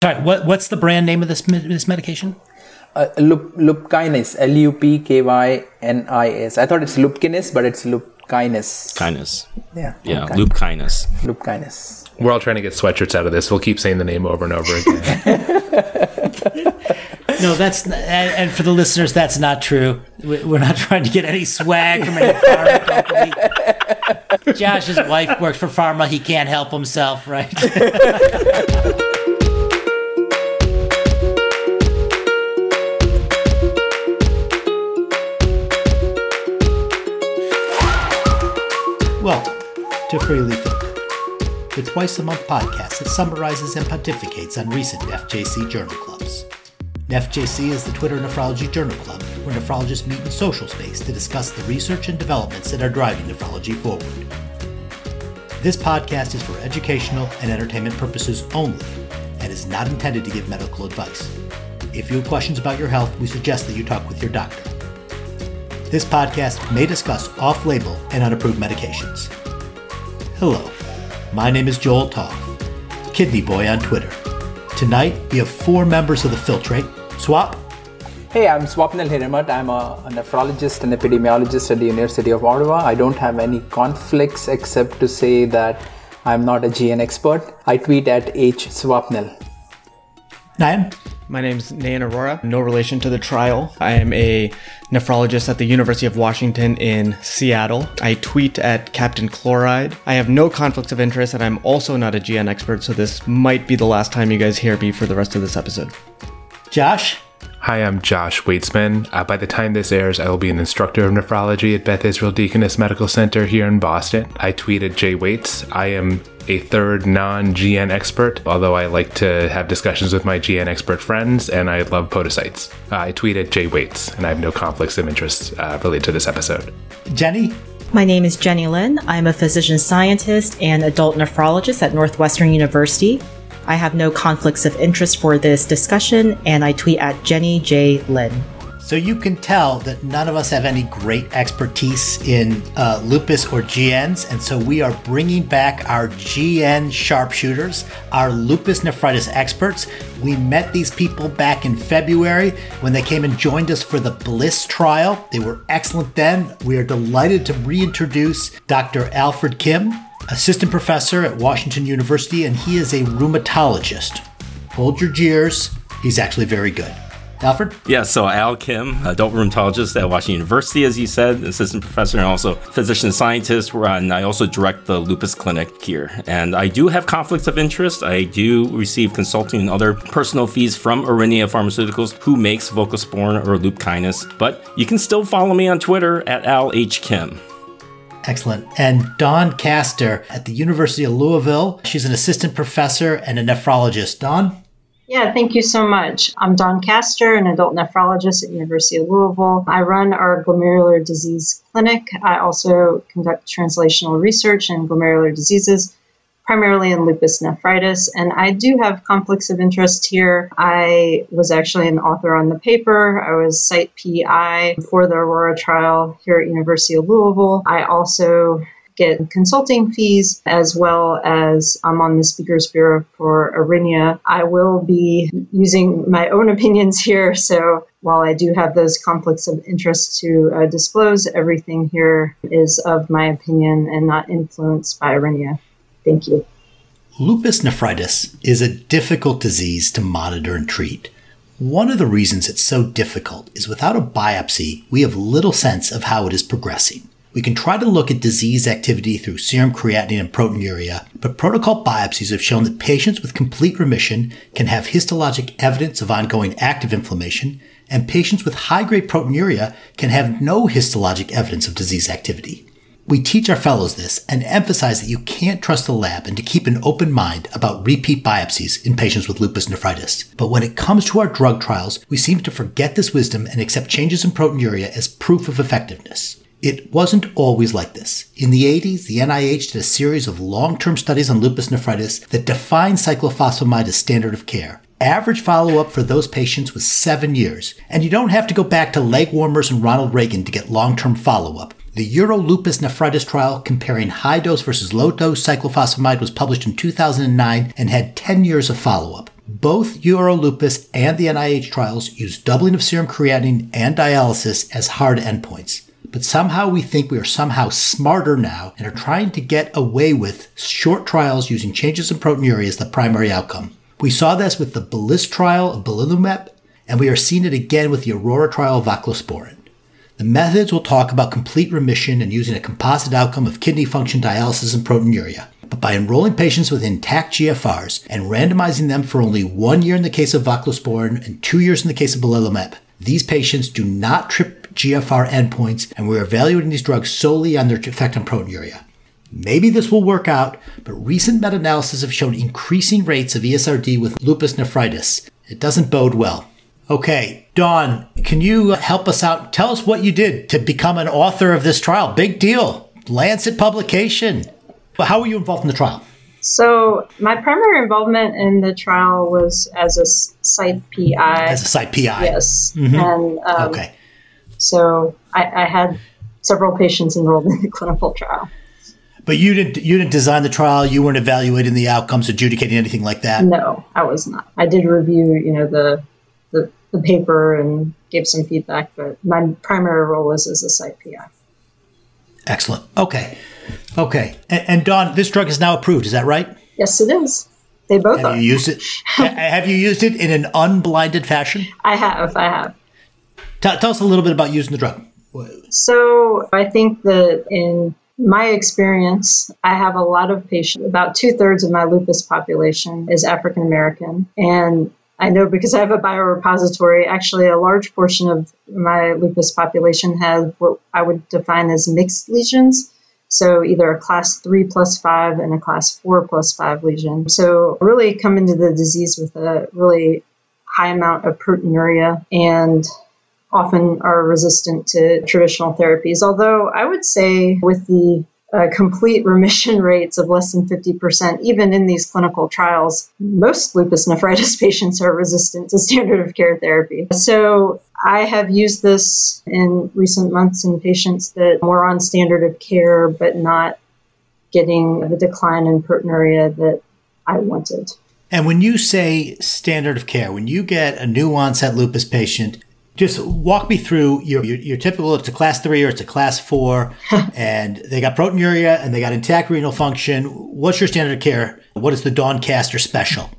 Sorry, what, what's the brand name of this this medication? Uh, lup, Lupkynis, L U P K Y N I S. I thought it's Lupkynis, but it's Lupkynis. Kindness. Yeah. Yeah, Lupkynis. loop kindness. Lupkynis. We're all trying to get sweatshirts out of this. We'll keep saying the name over and over again. No, that's n- and, and for the listeners, that's not true. We're not trying to get any swag from any pharma company. Josh's wife works for pharma; he can't help himself, right? to Freely Think, the twice a month podcast that summarizes and pontificates on recent NephJC journal clubs. NephJC is the Twitter Nephrology Journal Club, where nephrologists meet in social space to discuss the research and developments that are driving nephrology forward. This podcast is for educational and entertainment purposes only and is not intended to give medical advice. If you have questions about your health, we suggest that you talk with your doctor. This podcast may discuss off label and unapproved medications. Hello, my name is Joel Topf, Kidney Boy on Twitter. Tonight, we have four members of the Filtrate Swap, Hey, I'm Swapnil Hiremath. I'm a, a nephrologist and epidemiologist at the University of Ottawa. I don't have any conflicts except to say that I'm not a GN expert. I tweet at H Swapnil. Nayan, My name's Nayan Arora. No relation to the trial. I am a nephrologist at the University of Washington in Seattle. I tweet at Captain Chloride. I have no conflicts of interest, and I'm also not a GN expert, so this might be the last time you guys hear me for the rest of this episode. Josh, Hi, I'm Josh Waitzman. Uh, by the time this airs, I will be an instructor of nephrology at Beth Israel Deaconess Medical Center here in Boston. I tweet at Jay Waits. I am a third non GN expert, although I like to have discussions with my GN expert friends, and I love podocytes. Uh, I tweet at Jay Waits, and I have no conflicts of interest uh, related to this episode. Jenny, My name is Jenny Lin. I'm a physician scientist and adult nephrologist at Northwestern University. I have no conflicts of interest for this discussion, and I tweet at Jenny J. Lin. so you can tell that none of us have any great expertise in uh, lupus or GNs, and so we are bringing back our GN sharpshooters, our lupus nephritis experts. We met these people back in February when they came and joined us for the Bliss trial. They were excellent then. We are delighted to reintroduce Dr. Alfred Kim, assistant professor at Washington University, and he is a rheumatologist. Hold your jeers, he's actually very good. Alfred? Yeah, so Al Kim, adult rheumatologist at Washington University, as you said, assistant professor and also physician scientist, uh, and I also direct the lupus clinic here. And I do have conflicts of interest. I do receive consulting and other personal fees from Aurinia Pharmaceuticals, who makes Voclosporin or Lupkynis. But you can still follow me on Twitter at Al H Kim. Excellent. And Dawn Caster at the University of Louisville. She's an assistant professor and a nephrologist. Dawn? Yeah, thank you so much. I'm Dawn Caster, an adult nephrologist at University of Louisville. I run our glomerular disease clinic. I also conduct translational research in glomerular diseases, primarily in lupus nephritis. And I do have conflicts of interest here. I was actually an author on the paper. I was site PI for the Aurora trial here at University of Louisville. I also get consulting fees as well as I'm on the Speakers Bureau for Aurinia. I will be using my own opinions here. So while I do have those conflicts of interest to uh, disclose, everything here is of my opinion and not influenced by Aurinia. Thank you. Lupus nephritis is a difficult disease to monitor and treat. One of the reasons it's so difficult is without a biopsy, we have little sense of how it is progressing. We can try to look at disease activity through serum creatinine and proteinuria, but protocol biopsies have shown that patients with complete remission can have histologic evidence of ongoing active inflammation, and patients with high grade proteinuria can have no histologic evidence of disease activity. We teach our fellows this and emphasize that you can't trust the lab and to keep an open mind about repeat biopsies in patients with lupus nephritis. But when it comes to our drug trials, we seem to forget this wisdom and accept changes in proteinuria as proof of effectiveness. It wasn't always like this. In the 80s, the NIH did a series of long-term studies on lupus nephritis that defined cyclophosphamide as standard of care. Average follow-up for those patients was seven years, and you don't have to go back to leg warmers and Ronald Reagan to get long-term follow-up. The Euro lupus nephritis trial comparing high dose versus low dose cyclophosphamide was published in 2009 and had 10 years of follow up. Both Eurolupus and the NIH trials use doubling of serum creatinine and dialysis as hard endpoints. But somehow we think we are somehow smarter now and are trying to get away with short trials using changes in proteinuria as the primary outcome. We saw this with the BLISS trial of belimumab, and we are seeing it again with the Aurora trial of voclosporin. The methods will talk about complete remission and using a composite outcome of kidney function, dialysis, and proteinuria. But by enrolling patients with intact GFRs and randomizing them for only one year in the case of voclosporin and two years in the case of belimumab, these patients do not trip GFR endpoints, and we're evaluating these drugs solely on their effect on proteinuria. Maybe this will work out, but recent meta analyses have shown increasing rates of ESRD with lupus nephritis. It doesn't bode well. Okay, Dawn, can you help us out? Tell us what you did to become an author of this trial. Big deal. Lancet publication. How were you involved in the trial? So, my primary involvement in the trial was as a site PI. As a site PI. Yes. Mm-hmm. And um, okay. So, I, I had several patients enrolled in the clinical trial. But you didn't you didn't design the trial. You weren't evaluating the outcomes, adjudicating anything like that. No, I was not. I did review, you know, the the, paper and gave some feedback, but my primary role was as a site PI. Excellent. Okay. Okay. And, and Dawn, this drug is now approved. Is that right? Yes, it is. They both have are. You used it? have you used it in an unblinded fashion? I have. I have. Tell, tell us a little bit about using the drug. So I think that in my experience, I have a lot of patients. About two thirds of my lupus population is African American. And I know because I have a biorepository, actually, a large portion of my lupus population has what I would define as mixed lesions. So either a class three plus five and a class four plus five lesion. So really come into the disease with a really high amount of proteinuria and often are resistant to traditional therapies. Although I would say with the uh, complete remission rates of less than 50%, even in these clinical trials, most lupus nephritis patients are resistant to standard of care therapy. So I have used this in recent months in patients that were on standard of care but not getting the decline in proteinuria that I wanted. And when you say standard of care, when you get a new onset lupus patient just walk me through your, your, your, typical it's a class three or it's a class four and they got proteinuria and they got intact renal function. What's your standard of care? What is the Dawn Caster special?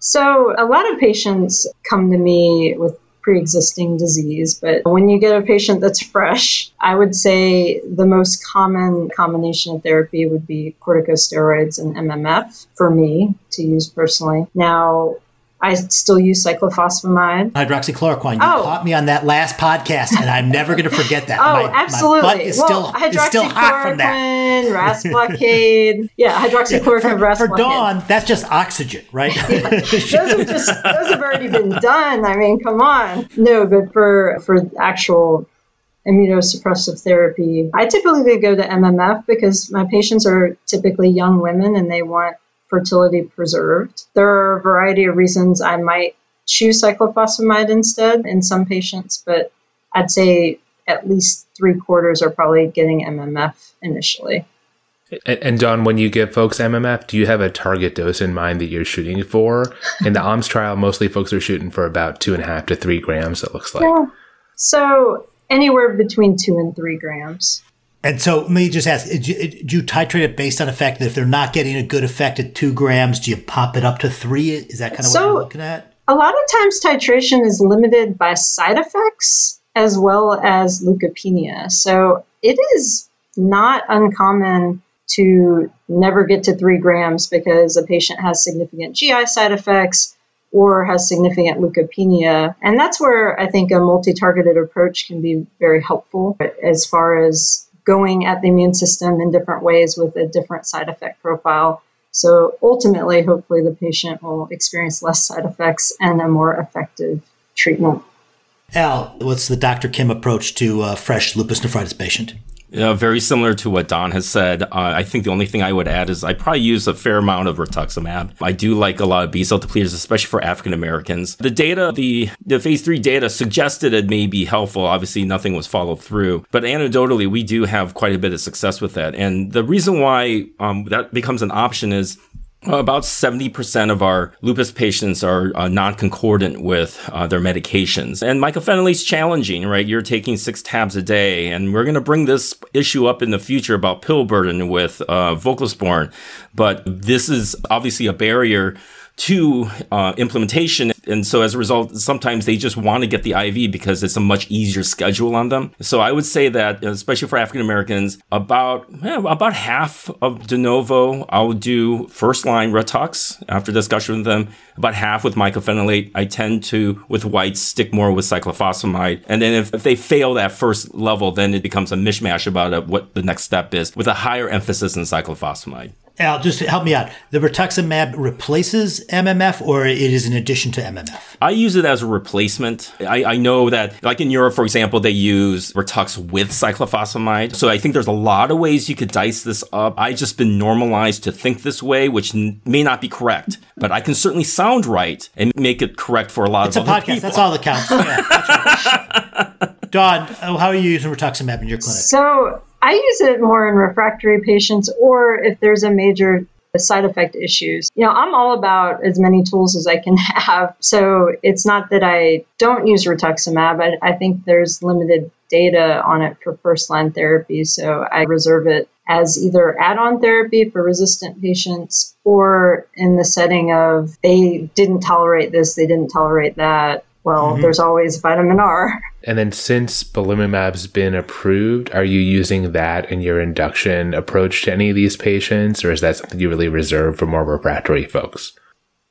So a lot of patients come to me with pre-existing disease but when you get a patient that's fresh i would say the most common combination of therapy would be corticosteroids and mmf for me to use personally. Now I still use cyclophosphamide. Hydroxychloroquine. You oh. caught me on that last podcast, and I'm never going to forget that. oh, my, absolutely. My butt is well, still, is still hot from that. RAS blockade. Yeah, hydroxychloroquine, for, RAS for blockade. Dawn, that's just oxygen, right? yeah. those, have just, those have already been done. I mean, come on. No, but for, for actual immunosuppressive therapy, I typically go to MMF because my patients are typically young women and they want fertility preserved. There are a variety of reasons I might choose cyclophosphamide instead in some patients, but I'd say at least three quarters are probably getting MMF initially. And Dawn, when you give folks MMF, do you have a target dose in mind that you're shooting for? In the ALMS trial, mostly folks are shooting for about two and a half to three grams. It looks like. Yeah. So anywhere between two and three grams. And so, let me just ask: do you, you, titrate it based on the fact that if they're not getting a good effect at two grams, do you pop it up to three? Is that kind of so, what you're looking at? A lot of times, titration is limited by side effects as well as leukopenia. So it is not uncommon to never get to three grams because a patient has significant GI side effects or has significant leukopenia. And that's where I think a multi targeted approach can be very helpful as far as going at the immune system in different ways with a different side effect profile. So ultimately, hopefully, the patient will experience less side effects and a more effective treatment. Al, what's the Dr. Kim approach to a fresh lupus nephritis patient? Yeah, very similar to what Dawn has said. Uh, I think the only thing I would add is I probably use a fair amount of rituximab. I do like a lot of B cell depleters, especially for African Americans. The data, the the phase three data suggested it may be helpful. Obviously, nothing was followed through, but anecdotally, we do have quite a bit of success with that. And the reason why um, that becomes an option is About 70% of our lupus patients are uh, non-concordant with uh, their medications. And mycophenolate is challenging, right? You're taking six tabs a day. And we're going to bring this issue up in the future about pill burden with uh, voclosporin. But this is obviously a barrier to uh, implementation. And so as a result, sometimes they just want to get the IV because it's a much easier schedule on them. So I would say that, especially for African Americans, about about half of de novo, I'll do first line Ritux after discussion with them. About half with mycophenolate. I tend to, with whites, stick more with cyclophosphamide. And then if, if they fail that first level, then it becomes a mishmash about uh, what the next step is with a higher emphasis on cyclophosphamide. Al, just help me out. The rituximab replaces MMF or it is in addition to MMF? I use it as a replacement. I, I know that, like in Europe, for example, they use Ritux with cyclophosphamide. So I think there's a lot of ways you could dice this up. I've just been normalized to think this way, which n- may not be correct, but I can certainly sound right and make it correct for a lot it's of a podcast. people. That's all that counts. Yeah, right. Dawn, how are you using rituximab in your clinic? So I use it more in refractory patients or if there's a major side effect issues. You know, I'm all about as many tools as I can have. So it's not that I don't use rituximab. I, I think there's limited data on it for first line therapy. So I reserve it as either add on therapy for resistant patients or in the setting of they didn't tolerate this, they didn't tolerate that. Well, mm-hmm. there's always vitamin R. And then since belimumab's been approved, are you using that in your induction approach to any of these patients, or is that something you really reserve for more refractory folks?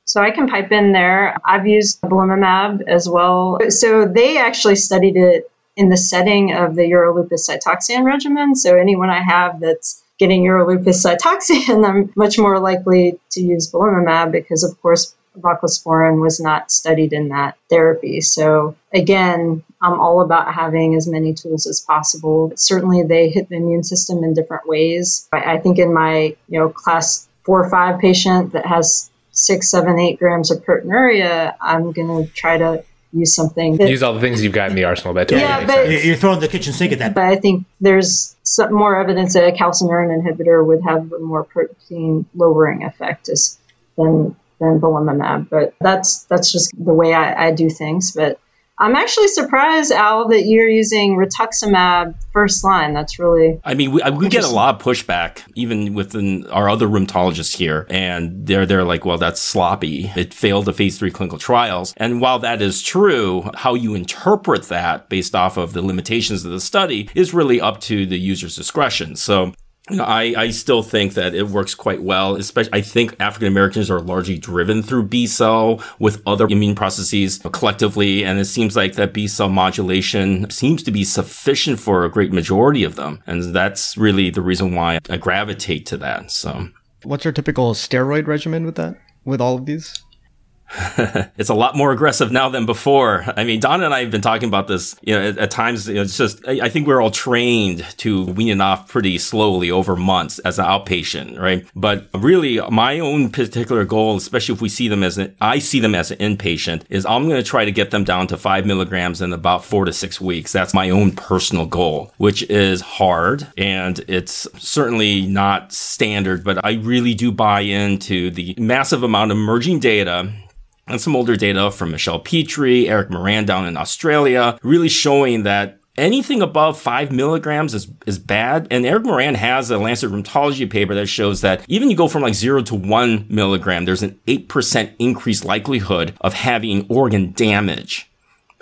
So I can pipe in there. I've used belimumab as well. So they actually studied it in the setting of the Euro-Lupus Cytoxan regimen. So anyone I have that's getting Euro-Lupus Cytoxan, I'm much more likely to use belimumab because, of course, voclosporin was not studied in that therapy. So again, I'm all about having as many tools as possible. Certainly, they hit the immune system in different ways. I think in my you know class four or five patient that has six, seven, eight grams of proteinuria, I'm going to try to use something. That, use all the things you've got in the arsenal. That totally yeah, but, sense. You're throwing the kitchen sink at that. But I think there's some more evidence that a calcineurin inhibitor would have a more protein lowering effect as, than than belimumab. But that's that's just the way I, I do things. But I'm actually surprised, Al, that you're using rituximab first line. That's really. I mean, we, we get a lot of pushback, even within our other rheumatologists here, and they're they're like, "Well, that's sloppy. It failed the phase three clinical trials." And while that is true, how you interpret that based off of the limitations of the study is really up to the user's discretion. So I, I still think that it works quite well. Especially, I think African Americans are largely driven through B cell with other immune processes collectively. And it seems like that B cell modulation seems to be sufficient for a great majority of them. And that's really the reason why I gravitate to that. So, what's your typical steroid regimen with that, with all of these? it's a lot more aggressive now than before. I mean, Dawn and I have been talking about this. You know, at, at times, you know, it's just I, I, think we're all trained to wean it off pretty slowly over months as an outpatient, right? But really, my own particular goal, especially if we see them as an, I see them as an inpatient, is I'm going to try to get them down to five milligrams in about four to six weeks. That's my own personal goal, which is hard and it's certainly not standard. But I really do buy into the massive amount of emerging data and some older data from Michelle Petri, Eric Morand down in Australia, really showing that anything above five milligrams is, is bad. And Eric Morand has a Lancet Rheumatology paper that shows that even you go from like zero to one milligram, there's an 8% increased likelihood of having organ damage.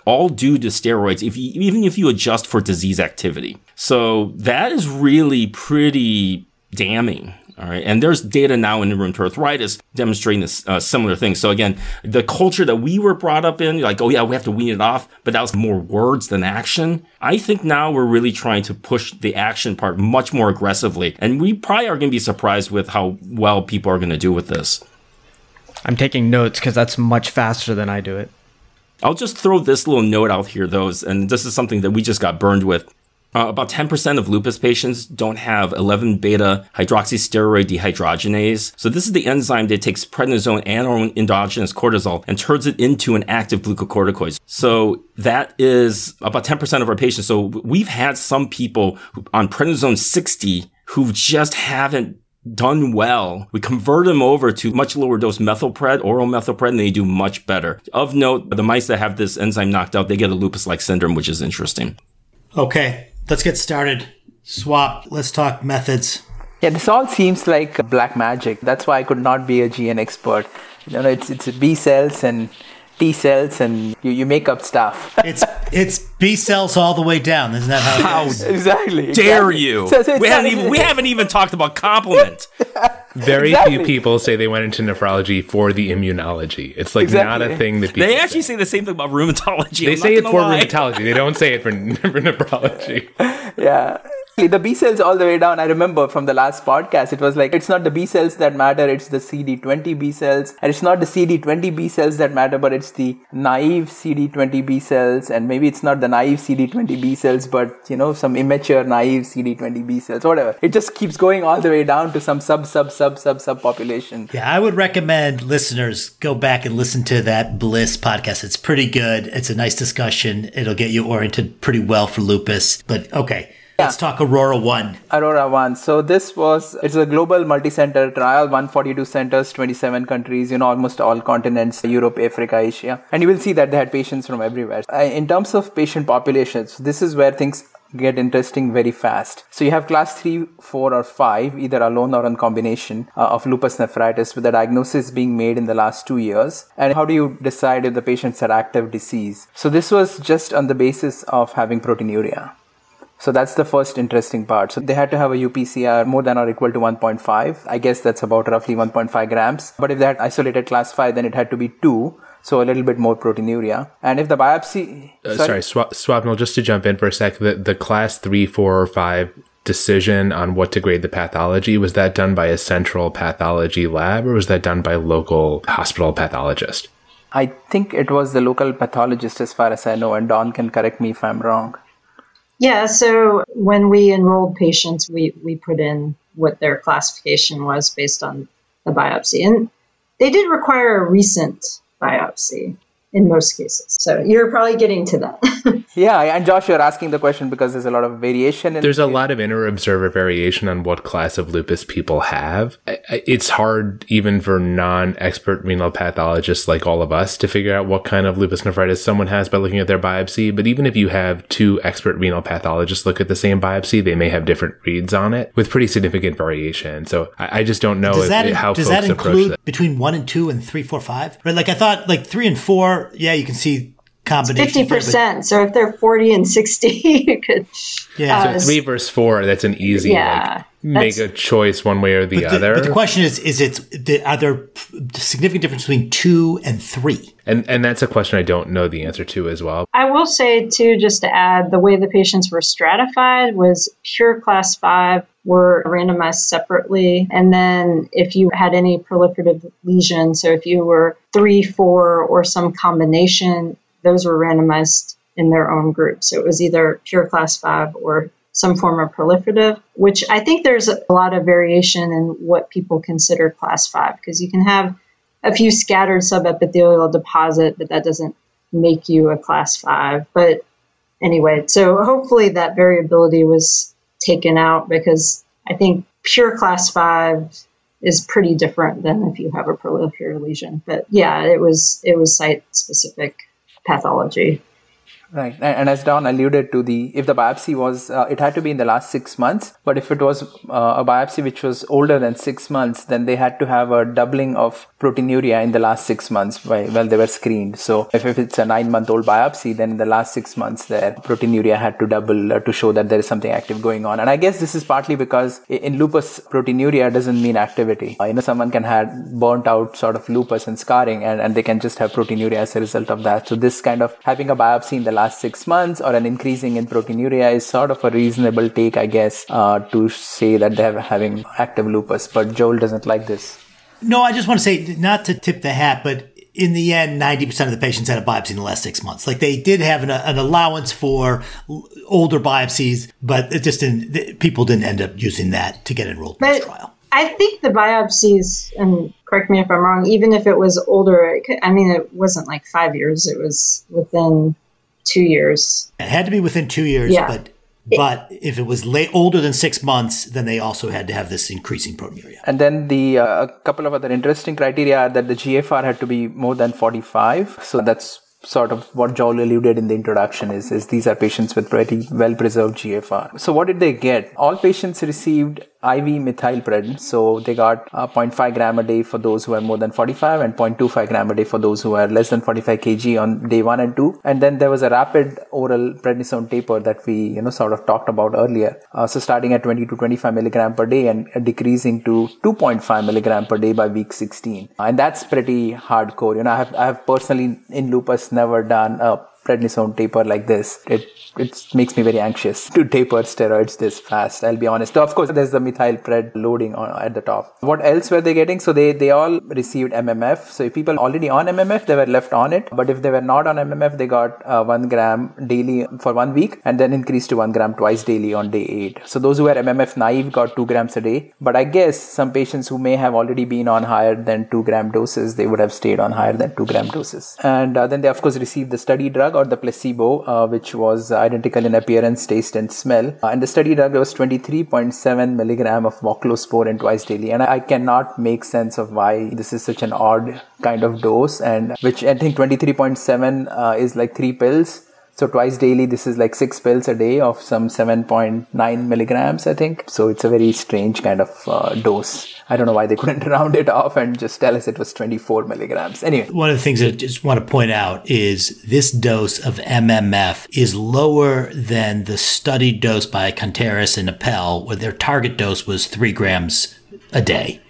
All due to steroids, if you, even if you adjust for disease activity. So that is really pretty damning all right. And there's data now in rheumatoid arthritis demonstrating this uh, similar thing. So again, the culture that we were brought up in, like, oh yeah, we have to wean it off, but that was more words than action. I think now we're really trying to push the action part much more aggressively. And we probably are going to be surprised with how well people are going to do with this. I'm taking notes because that's much faster than I do it. I'll just throw this little note out here, though, and this is something that we just got burned with. Uh, about 10% of lupus patients don't have 11 beta hydroxysteroid dehydrogenase. So this is the enzyme that takes prednisone and own endogenous cortisol and turns it into an active glucocorticoid. So that is about 10% of our patients. So we've had some people on prednisone 60 who just haven't done well, we convert them over to much lower dose methylpred, oral methylpred, and they do much better. Of note, the mice that have this enzyme knocked out, they get a lupus-like syndrome, which is interesting. Okay, let's get started. Swap. Let's talk methods. Yeah, this all seems like black magic. That's why I could not be a GN expert. You know, it's it's B cells and T cells, and you, you make up stuff. It's it's B cells all the way down. Isn't that how? How it goes? exactly. dare exactly. you? So- so we, haven't even, we haven't even talked about complement. Very Exactly. few people say they went into nephrology for the immunology. It's like not a thing that people They actually say. say the same thing about rheumatology. They I'm say not it for lie. rheumatology. They don't say it for, for nephrology. Yeah. The B cells all the way down. I remember from the last podcast, it was like it's not the B cells that matter, it's the CD20 B cells, and it's not the CD20 B cells that matter, but it's the naive CD20 B cells, and maybe it's not the naive CD20 B cells, but you know some immature naive CD20 B cells, whatever. It just keeps going all the way down to some sub sub sub sub sub population. Yeah, I would recommend listeners go back and listen to that Bliss podcast. It's pretty good. It's a nice discussion. It'll get you oriented pretty well for lupus. But okay, let's talk Aurora One. Aurora 1. So this was, it's a global multi-center trial, 142 centers, 27 countries, you know, almost all continents, Europe, Africa, Asia. And you will see that they had patients from everywhere. Uh, In terms of patient populations, this is where things get interesting very fast. So you have class 3, 4 or 5, either alone or in combination uh, of lupus nephritis with the diagnosis being made in the last 2 years. And how do you decide if the patients are active disease? So this was just on the basis of having proteinuria. So that's the first interesting part. So they had to have a UPCR more than or equal to 1.5. I guess that's about roughly 1.5 grams. But if they had isolated class 5, then it had to be 2. So a little bit more proteinuria. And if the biopsy. Uh, sorry, Swa- Swapnil, just to jump in for a sec, the, the class three, four, or five decision on what to grade the pathology, was that done by a central pathology lab or was that done by local hospital pathologist? I think it was the local pathologist as far as I know, and Dawn can correct me if I'm wrong. Yeah, so when we enrolled patients, we, we put in what their classification was based on the biopsy. And they did require a recent biopsy in most cases. So you're probably getting to that. Yeah, and Josh, you're asking the question because there's a lot of variation in There's a lot of inter observer variation on what class of lupus people have. I- I- It's hard, even for non expert renal pathologists like all of us, to figure out what kind of lupus nephritis someone has by looking at their biopsy. But even if you have two expert renal pathologists look at the same biopsy, they may have different reads on it with pretty significant variation. So I, I just don't know Does if, that how does folks that approach that. between one and two and three, four, five? Right? Like I thought, like three and four. Yeah, you can see combinations. Fifty percent. So if they're forty and sixty, you could. Yeah. uh, So three versus four, that's an easy, Yeah, like, make a choice one way or the But the, other. but the question is: Is it the, are there p- significant difference between two and three? and, and that's a question I don't know the answer to as well. I will say too, just to add, the way the patients were stratified was pure class five were randomized separately, and then if you had any proliferative lesion, so if you were three, four, or some combination, those were randomized in their own group. So it was either pure class five or some form of proliferative, which I think there's a lot of variation in what people consider class five because you can have a few scattered subepithelial deposit, but that doesn't make you a class five. But anyway, so hopefully that variability was taken out because I think pure class five is pretty different than if you have a proliferative lesion. But yeah, it was it was site specific pathology. Right, and, as Dawn alluded to, the if the biopsy was, uh, it had to be in the last six months. But if it was uh, a biopsy which was older than six months, then they had to have a doubling of proteinuria in the last six months while, while they were screened. So if, if it's a nine-month-old biopsy, then in the last six months, their proteinuria had to double uh, to show that there is something active going on. And I guess this is partly because in lupus, proteinuria doesn't mean activity. Uh, you know, someone can have burnt out sort of lupus and scarring, and, and they can just have proteinuria as a result of that. So this kind of having a biopsy in the last six months or an increasing in proteinuria is sort of a reasonable take, I guess, uh, to say that they're having active lupus. But Joel doesn't like this. No, I just want to say, not to tip the hat, but in the end, 90% of the patients had a biopsy in the last six months. Like they did have an, an allowance for older biopsies, but it just didn't, th- people didn't end up using that to get enrolled in But this trial. I think the biopsies, and correct me if I'm wrong, even if it was older, it could, I mean, it wasn't like five years, it was within two years. It had to be within two years, Yeah. but But if it was late, older than six months, then they also had to have this increasing proteinuria. And then the uh, a couple of other interesting criteria are that the GFR had to be more than 45. So that's sort of what Joel alluded in the introduction is, is these are patients with pretty well preserved GFR. So what did they get? All patients received IV methylprednisolone. So they got uh, 0.5 gram a day for those who are more than 45 and 0.25 gram a day for those who are less than 45 kg on day one and two. And then there was a rapid oral prednisone taper that we, you know, sort of talked about earlier. Uh, so starting at 20 to 25 milligram per day and decreasing to 2.5 milligram per day by week 16. And that's pretty hardcore. You know, I have, I have personally in lupus never done a prednisone taper like this. It it makes me very anxious to taper steroids this fast. I'll be honest. So of course, there's the methylpred loading on, at the top. What else were they getting? So they they all received MMF. So if people already on MMF, they were left on it. But if they were not on MMF, they got uh, one gram daily for one week, and then increased to one gram twice daily on day eight. So those who were MMF naive got two grams a day. But I guess some patients who may have already been on higher than two gram doses, they would have stayed on higher than two gram doses. And uh, then they of course received the study drug or the placebo, uh, which was identical in appearance, taste, and smell. Uh, and the study drug was 23.7 milligram of voclosporin twice daily. And I cannot make sense of why this is such an odd kind of dose, and which I think 23.7 uh, is like three pills. So twice daily, this is like six pills a day of some 7.9 milligrams, I think. So it's a very strange kind of uh, dose. I don't know why they couldn't round it off and just tell us it was 24 milligrams. Anyway. One of the things I just want to point out is this dose of MMF is lower than the studied dose by Contreras and Appel, where their target dose was three grams a day.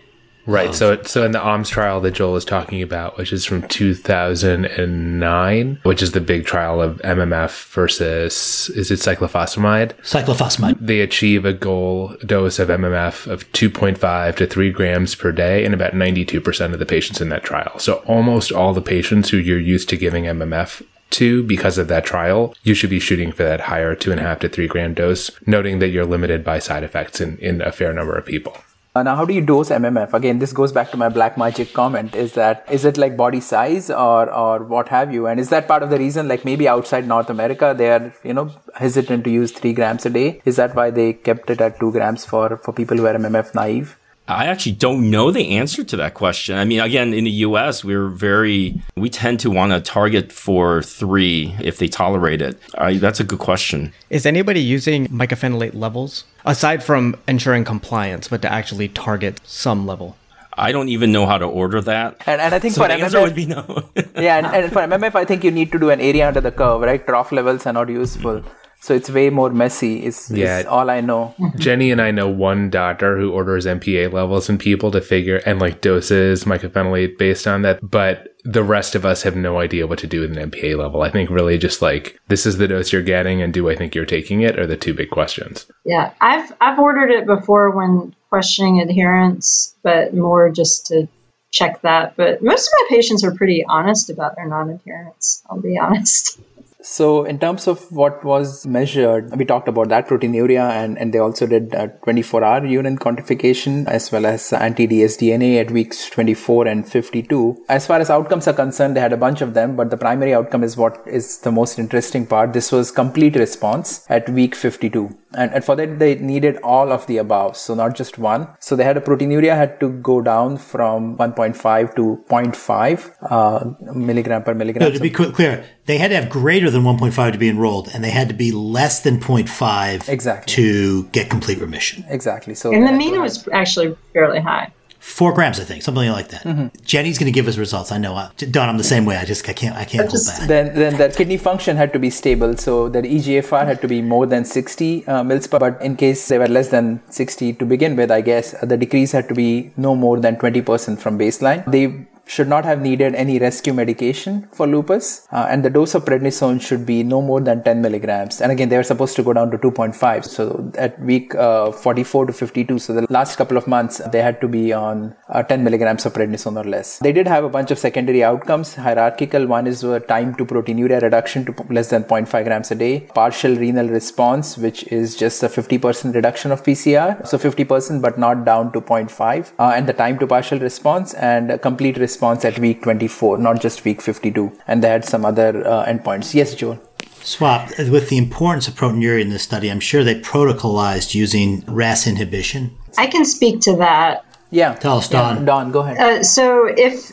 Right. Um, so, so in the ALMS trial that Joel is talking about, which is from 2009, which is the big trial of MMF versus, is it cyclophosphamide? Cyclophosphamide. They achieve a goal dose of MMF of 2.5 to 3 grams per day in about 92% of the patients in that trial. So almost all the patients who you're used to giving MMF to because of that trial, you should be shooting for that higher two and a half to three gram dose, noting that you're limited by side effects in, in a fair number of people. Uh, now, how do you dose MMF? Again, this goes back to my black magic comment. Is that is it like body size or or what have you? And is that part of the reason? Like maybe outside North America, they are you know hesitant to use three grams a day. Is that why they kept it at two grams for for people who are MMF naive? I actually don't know the answer to that question. I mean, again, in the US, we're very, we tend to want to target for three if they tolerate it. that's a good question. Is anybody using mycophenolate levels aside from ensuring compliance, but to actually target some level? I don't even know how to order that. And, and I think so for MMF, would be no. yeah, and, and for MMF, I think you need to do an area under the curve, right? Trough levels are not useful. So it's way more messy. Is yeah. Is all I know. Jenny and I know one doctor who orders MPA levels in people to figure and like doses mycophenolate based on that, but the rest of us have no idea what to do with an MPA level. I think really just like this is the dose you're getting, and do I think you're taking it? Are the two big questions. Yeah, I've I've ordered it before when questioning adherence, but more just to check that. But most of my patients are pretty honest about their non-adherence. I'll be honest. So, in terms of what was measured, we talked about that proteinuria, and, and they also did 24 hour urine quantification as well as anti dsDNA at weeks 24 and 52. As far as outcomes are concerned, they had a bunch of them, but the primary outcome is what is the most interesting part. This was complete response at week 52 and, and for that they needed all of the above so not just one. So they had a proteinuria had to go down from 1.5 to 0.5 uh, milligram per milligram. No, to be clear they had to have greater than 1.5 to be enrolled and they had to be less than 0.5 exactly. to get complete remission. Exactly so and the mean was actually fairly high four grams, I think, something like that. Mm-hmm. Jenny's going to give us results. I know. Uh, Dawn, I'm the same way. I just I can't I can't hold back. Then then that kidney function had to be stable, so that EGFR had to be more than 60 uh, mils per. But in case they were less than 60 to begin with, I guess uh, the decrease had to be no more than 20% from baseline. They should not have needed any rescue medication for lupus, uh, and the dose of prednisone should be no more than 10 milligrams. And again, they were supposed to go down to 2.5. So at week uh, 44 to 52, so the last couple of months, they had to be on uh, 10 milligrams of prednisone or less. They did have a bunch of secondary outcomes. Hierarchical one is time to proteinuria reduction to less than 0.5 grams a day, partial renal response, which is just a 50% reduction of PCR, so 50% but not down to 0.5, uh, and the time to partial response and complete response response at week 24, not just week 52. And they had some other uh, endpoints. Yes, Joel. Swap, with the importance of proteinuria in this study, I'm sure they protocolized using RAS inhibition. I can speak to that. Yeah. Tell us, Dawn. Yeah, Dawn, go ahead. Uh, so if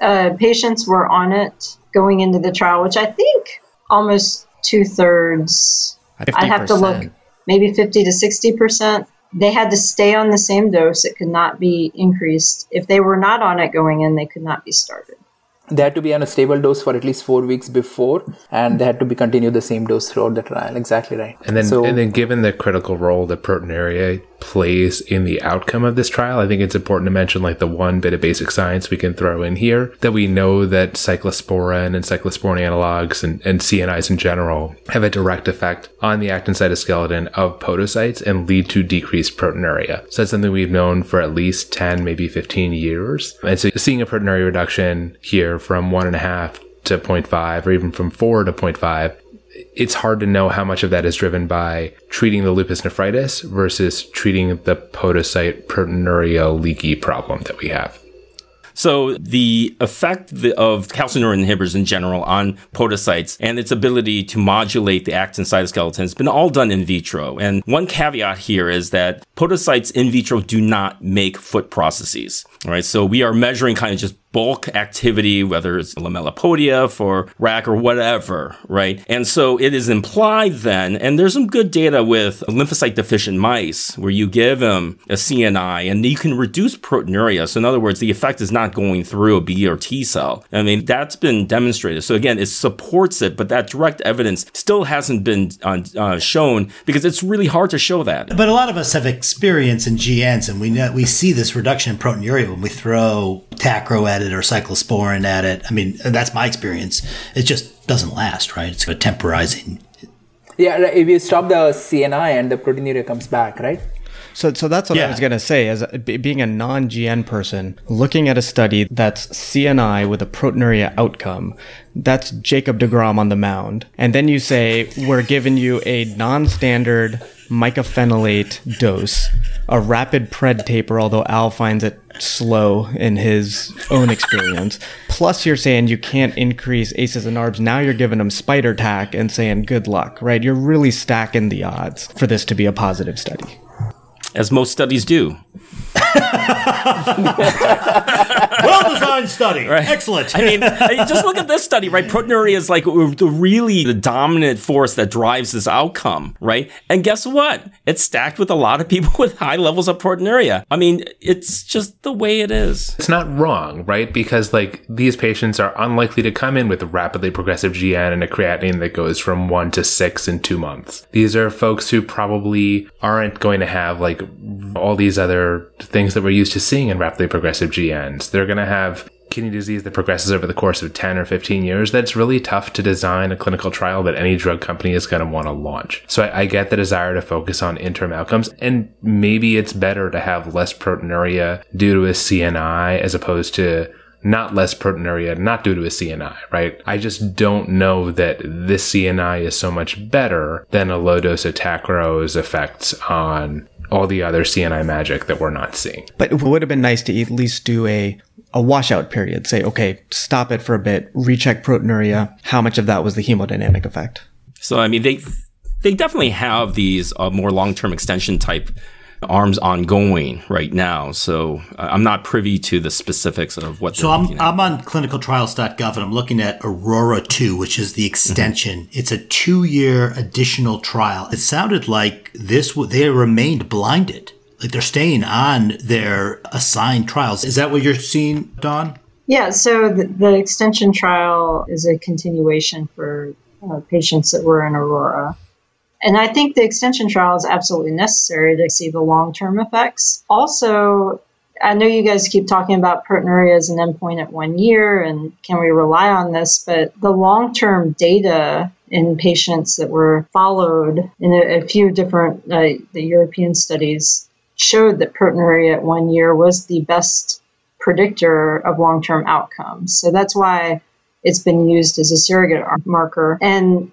uh, patients were on it going into the trial, which I think almost two thirds, I have to look, maybe 50 to 60 percent, they had to stay on the same dose. It could not be increased. If they were not on it going in, they could not be started they had to be on a stable dose for at least four weeks before and they had to be continue the same dose throughout the trial. Exactly right. And then so, and then given the critical role that proteinuria plays in the outcome of this trial i think it's important to mention like the one bit of basic science we can throw in here that we know that cyclosporin and cyclosporin analogs and, and cnis in general have a direct effect on the actin cytoskeleton of podocytes and lead to decreased proteinuria. So that's something we've known for at least 10 maybe 15 years. And so seeing a proteinuria reduction here from one and a half to 0.5 or even from four to 0.5, it's hard to know how much of that is driven by treating the lupus nephritis versus treating the podocyte proteinuria leaky problem that we have. So the effect of calcineurin inhibitors in general on podocytes and its ability to modulate the actin cytoskeleton has been all done in vitro. And one caveat here is that podocytes in vitro do not make foot processes. Right. So we are measuring kind of just bulk activity, whether it's lamellipodia for rack or whatever, right? And so it is implied then, and there's some good data with lymphocyte deficient mice where you give them a CNI and you can reduce proteinuria. So in other words, the effect is not going through a B or T cell. I mean, that's been demonstrated. So again, it supports it, but that direct evidence still hasn't been uh, uh, shown because it's really hard to show that. But a lot of us have experience in GNs and we know, we see this reduction in proteinuria when we throw tacro at it or cyclosporin at it. I mean, that's my experience. It just doesn't last, right? It's a temporizing. Yeah, if you stop the CNI and the proteinuria comes back, right? So, so that's what yeah. I was going to say. As a, being a non-GN person, looking at a study that's CNI with a proteinuria outcome, that's Jacob deGrom on the mound, and then you say we're giving you a non-standard mycophenolate dose, a rapid pred taper, although Al finds it slow in his own experience. Plus, you're saying you can't increase ACEs and ARBs. Now you're giving them spider tack and saying good luck, right? You're really stacking the odds for this to be a positive study. As most studies do. well designed study. Right. Excellent. I mean, just look at this study, right? Proteinuria is like the really the dominant force that drives this outcome, right? And guess what? It's stacked with a lot of people with high levels of proteinuria. I mean, it's just the way it is. It's not wrong, right? Because like these patients are unlikely to come in with a rapidly progressive GN and a creatinine that goes from one to six in two months. These are folks who probably aren't going to have like all these other things that we're used to seeing in rapidly progressive GNs. They're going to have kidney disease that progresses over the course of 10 or 15 years, that's really tough to design a clinical trial that any drug company is going to want to launch. So I, I, get the desire to focus on interim outcomes, and maybe it's better to have less proteinuria due to a CNI as opposed to not less proteinuria, not due to a CNI, right? I just don't know that this CNI is so much better than a low dose of tacro's effects on all the other CNI magic that we're not seeing. But it would have been nice to at least do a a washout period. Say, okay, stop it for a bit, recheck proteinuria. How much of that was the hemodynamic effect? So, I mean, they they definitely have these uh, more long term extension type arms ongoing right now. So uh, I'm not privy to the specifics of what. So I'm I'm on clinicaltrials.gov and I'm looking at Aurora 2, which is the extension. Mm-hmm. It's a two year additional trial. It sounded like this they remained blinded, like they're staying on their assigned trials. Is that what you're seeing, Dawn? Yeah. So the, the extension trial is a continuation for uh, patients that were in Aurora. And I think the extension trial is absolutely necessary to see the long term effects. Also, I know you guys keep talking about proteinuria as an endpoint at one year and can we rely on this, but the long term data in patients that were followed in a, a few different uh, the European studies showed that proteinuria at one year was the best predictor of long term outcomes. So that's why it's been used as a surrogate marker. And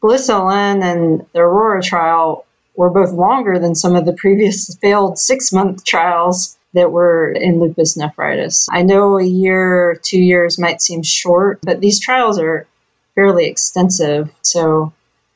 BLISS-LN and the Aurora trial were both longer than some of the previous failed six month trials that were in lupus nephritis. I know a year, two years might seem short, but these trials are fairly extensive. So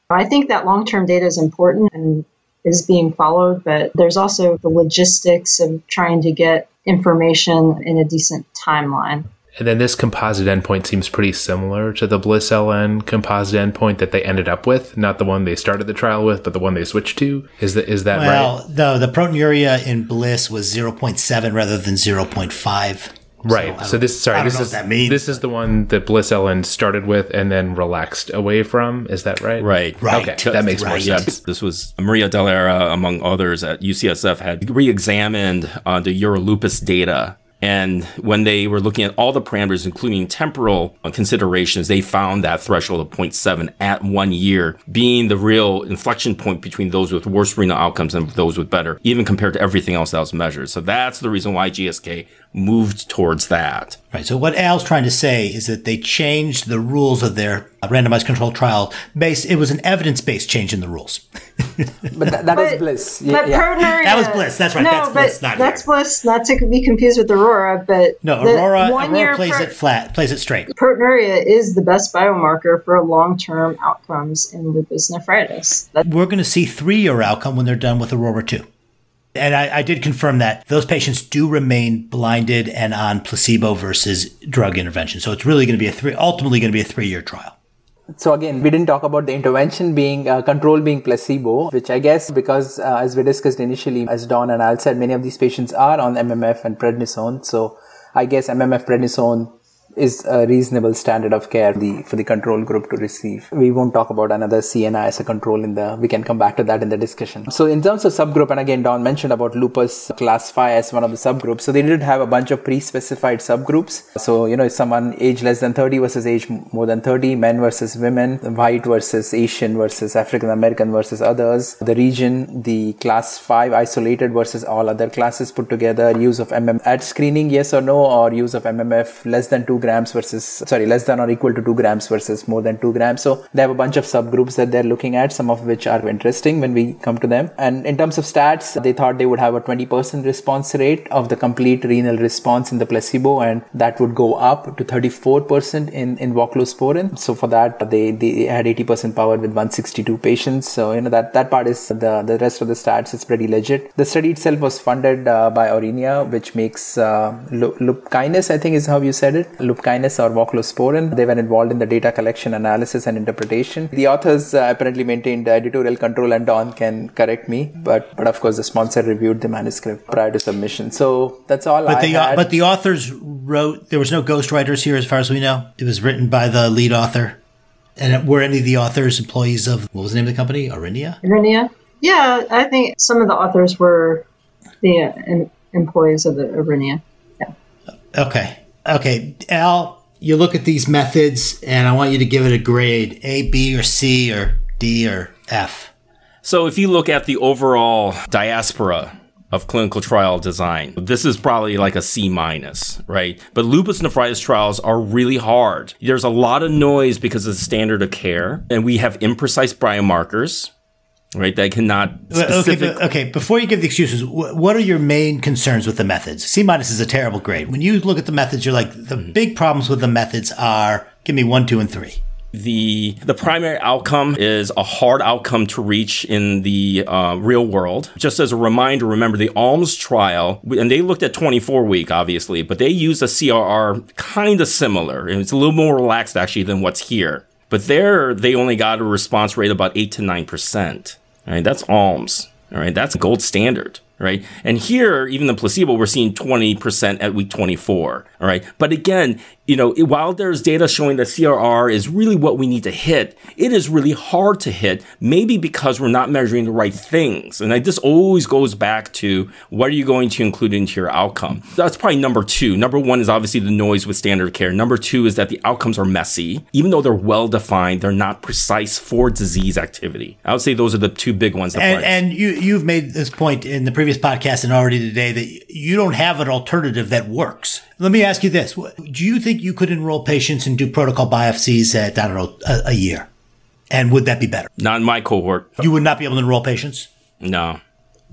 I think that long term data is important and is being followed, but there's also the logistics of trying to get information in a decent timeline. And then this composite endpoint seems pretty similar to the Bliss LN composite endpoint that they ended up with, not the one they started the trial with, but the one they switched to. Is that is that well, right? Well, no, the proteinuria in Bliss was 0.7 rather than 0.5. Right. So, so this sorry, this is that means. This is the one that Bliss LN started with and then relaxed away from. Is that right? Right. Right. Okay, that makes more sense. This was Maria Dall'Era, among others at UCSF, had re-examined uh, the Eurolupus data. And when they were looking at all the parameters, including temporal considerations, they found that threshold of 0.7 at one year being the real inflection point between those with worse renal outcomes and those with better, even compared to everything else that was measured. So that's the reason why GSK moved towards that. Right. So what Al's trying to say is that they changed the rules of their randomized controlled trial based. It was an evidence-based change in the rules. But that, that is bliss. Yeah, But yeah. proteinuria, That was Bliss. That's right. No, That's but Bliss, not that's here. Bliss. Not to be confused with Aurora, but No, Aurora, one-year Aurora plays pro- it flat, plays it straight. Proteinuria is the best biomarker for long-term outcomes in lupus nephritis. That, We're going to see three-year outcome when they're done with Aurora 2. And I, I did confirm that those patients do remain blinded and on placebo versus drug intervention. So it's really going to be a three, ultimately going to be a three-year trial. So again, we didn't talk about the intervention being uh, control being placebo, which I guess because uh, as we discussed initially, as Dawn and Al said, many of these patients are on MMF and prednisone. So I guess MMF prednisone is a reasonable standard of care the, for the control group to receive. We won't talk about another CNI as a control in the, we can come back to that in the discussion. So in terms of subgroup, and again, Dawn mentioned about lupus class 5 as one of the subgroups. So they did have a bunch of pre-specified subgroups. So, you know, someone age less than 30 versus age more than 30, men versus women, white versus Asian versus African American versus others, the region, the class 5 isolated versus all other classes put together, use of MM at screening, yes or no, or use of MMF less than 2 grams versus, sorry, less than or equal to 2 grams versus more than 2 grams. So they have a bunch of subgroups that they're looking at, some of which are interesting when we come to them. And in terms of stats, they thought they would have a 20% response rate of the complete renal response in the placebo, and that would go up to 34% in, in voclosporin. So for that, they, they had 80% power with 162 patients. So, you know, that, that part is the, the rest of the stats is pretty legit. The study itself was funded uh, by Aurinia, which makes uh, Lupkynis, I think is how you said it, Lupkynis or voclosporin. They were involved in the data collection, analysis, and interpretation. The authors uh, apparently maintained editorial control, and Dawn can correct me, but but of course the sponsor reviewed the manuscript prior to submission. So that's all But I the had. but the authors wrote. There was no ghostwriters here, as far as we know. It was written by the lead author. And were any of the authors employees of what was the name of the company? Aurinia. Aurinia? Yeah, I think some of the authors were the uh, employees of the Aurinia. Yeah. Okay. Okay. Al, you look at these methods, and I want you to give it a grade: A, B, or C, or D, or F. So if you look at the overall diaspora of clinical trial design, this is probably like a C minus, right? But lupus nephritis trials are really hard. There's a lot of noise because of the standard of care, and we have imprecise biomarkers, right? That cannot Okay, specific. but, okay. Before you give the excuses, what are your main concerns with the methods? C minus is a terrible grade. When you look at the methods, you're like, the big problems with the methods are give me one, two, and three. the the primary outcome is a hard outcome to reach in the uh, real world. Just as a reminder, remember the ALMS trial, and they looked at 24 week, obviously, but they used a CRR kind of similar, and it's a little more relaxed actually than what's here. But there, they only got a response rate about eight to nine percent. Right, that's ALMS. All right, that's gold standard. Right, and here, even the placebo, we're seeing 20% at week 24. All right, but again, you know, while there's data showing that CRR is really what we need to hit, it is really hard to hit, maybe because we're not measuring the right things. And I, this always goes back to what are you going to include into your outcome? That's probably number two. Number one is obviously the noise with standard care. Number two is that the outcomes are messy. Even though they're well defined, they're not precise for disease activity. I would say those are the two big ones. And, and you, you've made this point in the previous podcast and already today that you don't have an alternative that works. Let me ask you this. Do you think you could enroll patients and do protocol biopsies at, I don't know, a, a year? And would that be better? not in my cohort. You would not be able to enroll patients? No.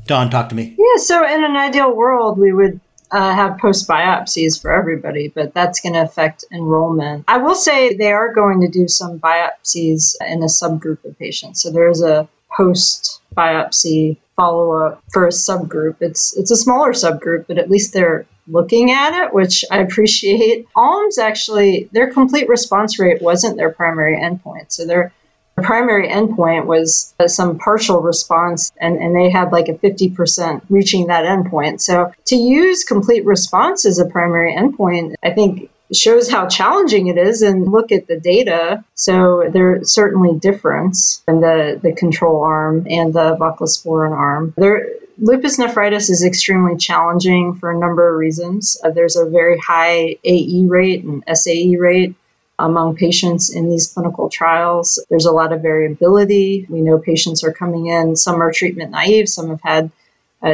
Dawn, talk to me. Yeah, so in an ideal world, we would uh, have post biopsies for everybody, but that's going to affect enrollment. I will say they are going to do some biopsies in a subgroup of patients. So there's a post biopsy follow up for a subgroup. It's it's a smaller subgroup, but at least they're looking at it, which I appreciate. ALMS actually their complete response rate wasn't their primary endpoint. So their primary endpoint was uh, some partial response, and, and they had like a 50% reaching that endpoint. So to use complete response as a primary endpoint, I think shows how challenging it is and look at the data. So there's certainly difference in the, the control arm and the voclosporin arm. There, lupus nephritis is extremely challenging for a number of reasons. Uh, there's a very high AE rate and SAE rate among patients in these clinical trials. There's a lot of variability. We know patients are coming in, some are treatment naive, some have had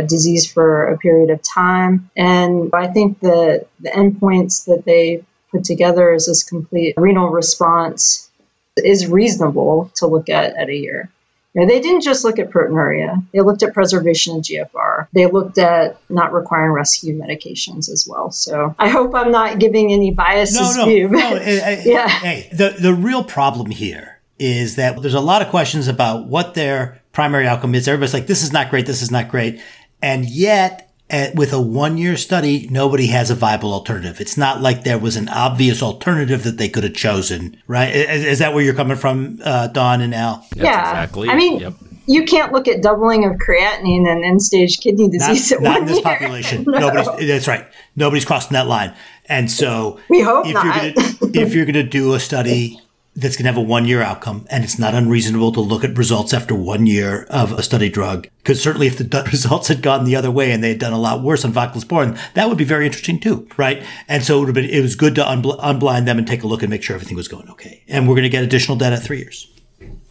disease for a period of time. And I think the, the endpoints that they put together as this complete renal response is reasonable to look at at a year. Now, they didn't just look at proteinuria. They looked at preservation of GFR. They looked at not requiring rescue medications as well. So I hope I'm not giving any biases no, no, to you. no. yeah. Hey, the, the real problem here is that there's a lot of questions about what their primary outcome is. Everybody's like, this is not great. This is not great. And yet at, with a one year study, nobody has a viable alternative. It's not like there was an obvious alternative that they could have chosen, right? Is, is that where you're coming from, uh, Dawn and Al? That's yeah, exactly. I mean, yep. you can't look at doubling of creatinine and end stage kidney disease not, not in this year. population. no. Nobody's, that's right. Nobody's crossing that line. And so, we hope if not. You're gonna, if you're going to do a study that's going to have a one year outcome. And it's not unreasonable to look at results after one year of a study drug. Because certainly if the results had gone the other way and they had done a lot worse on voclosporin, that would be very interesting too, right? And so it would have been, it was good to unbl- unblind them and take a look and make sure everything was going okay. And we're going to get additional data at three years.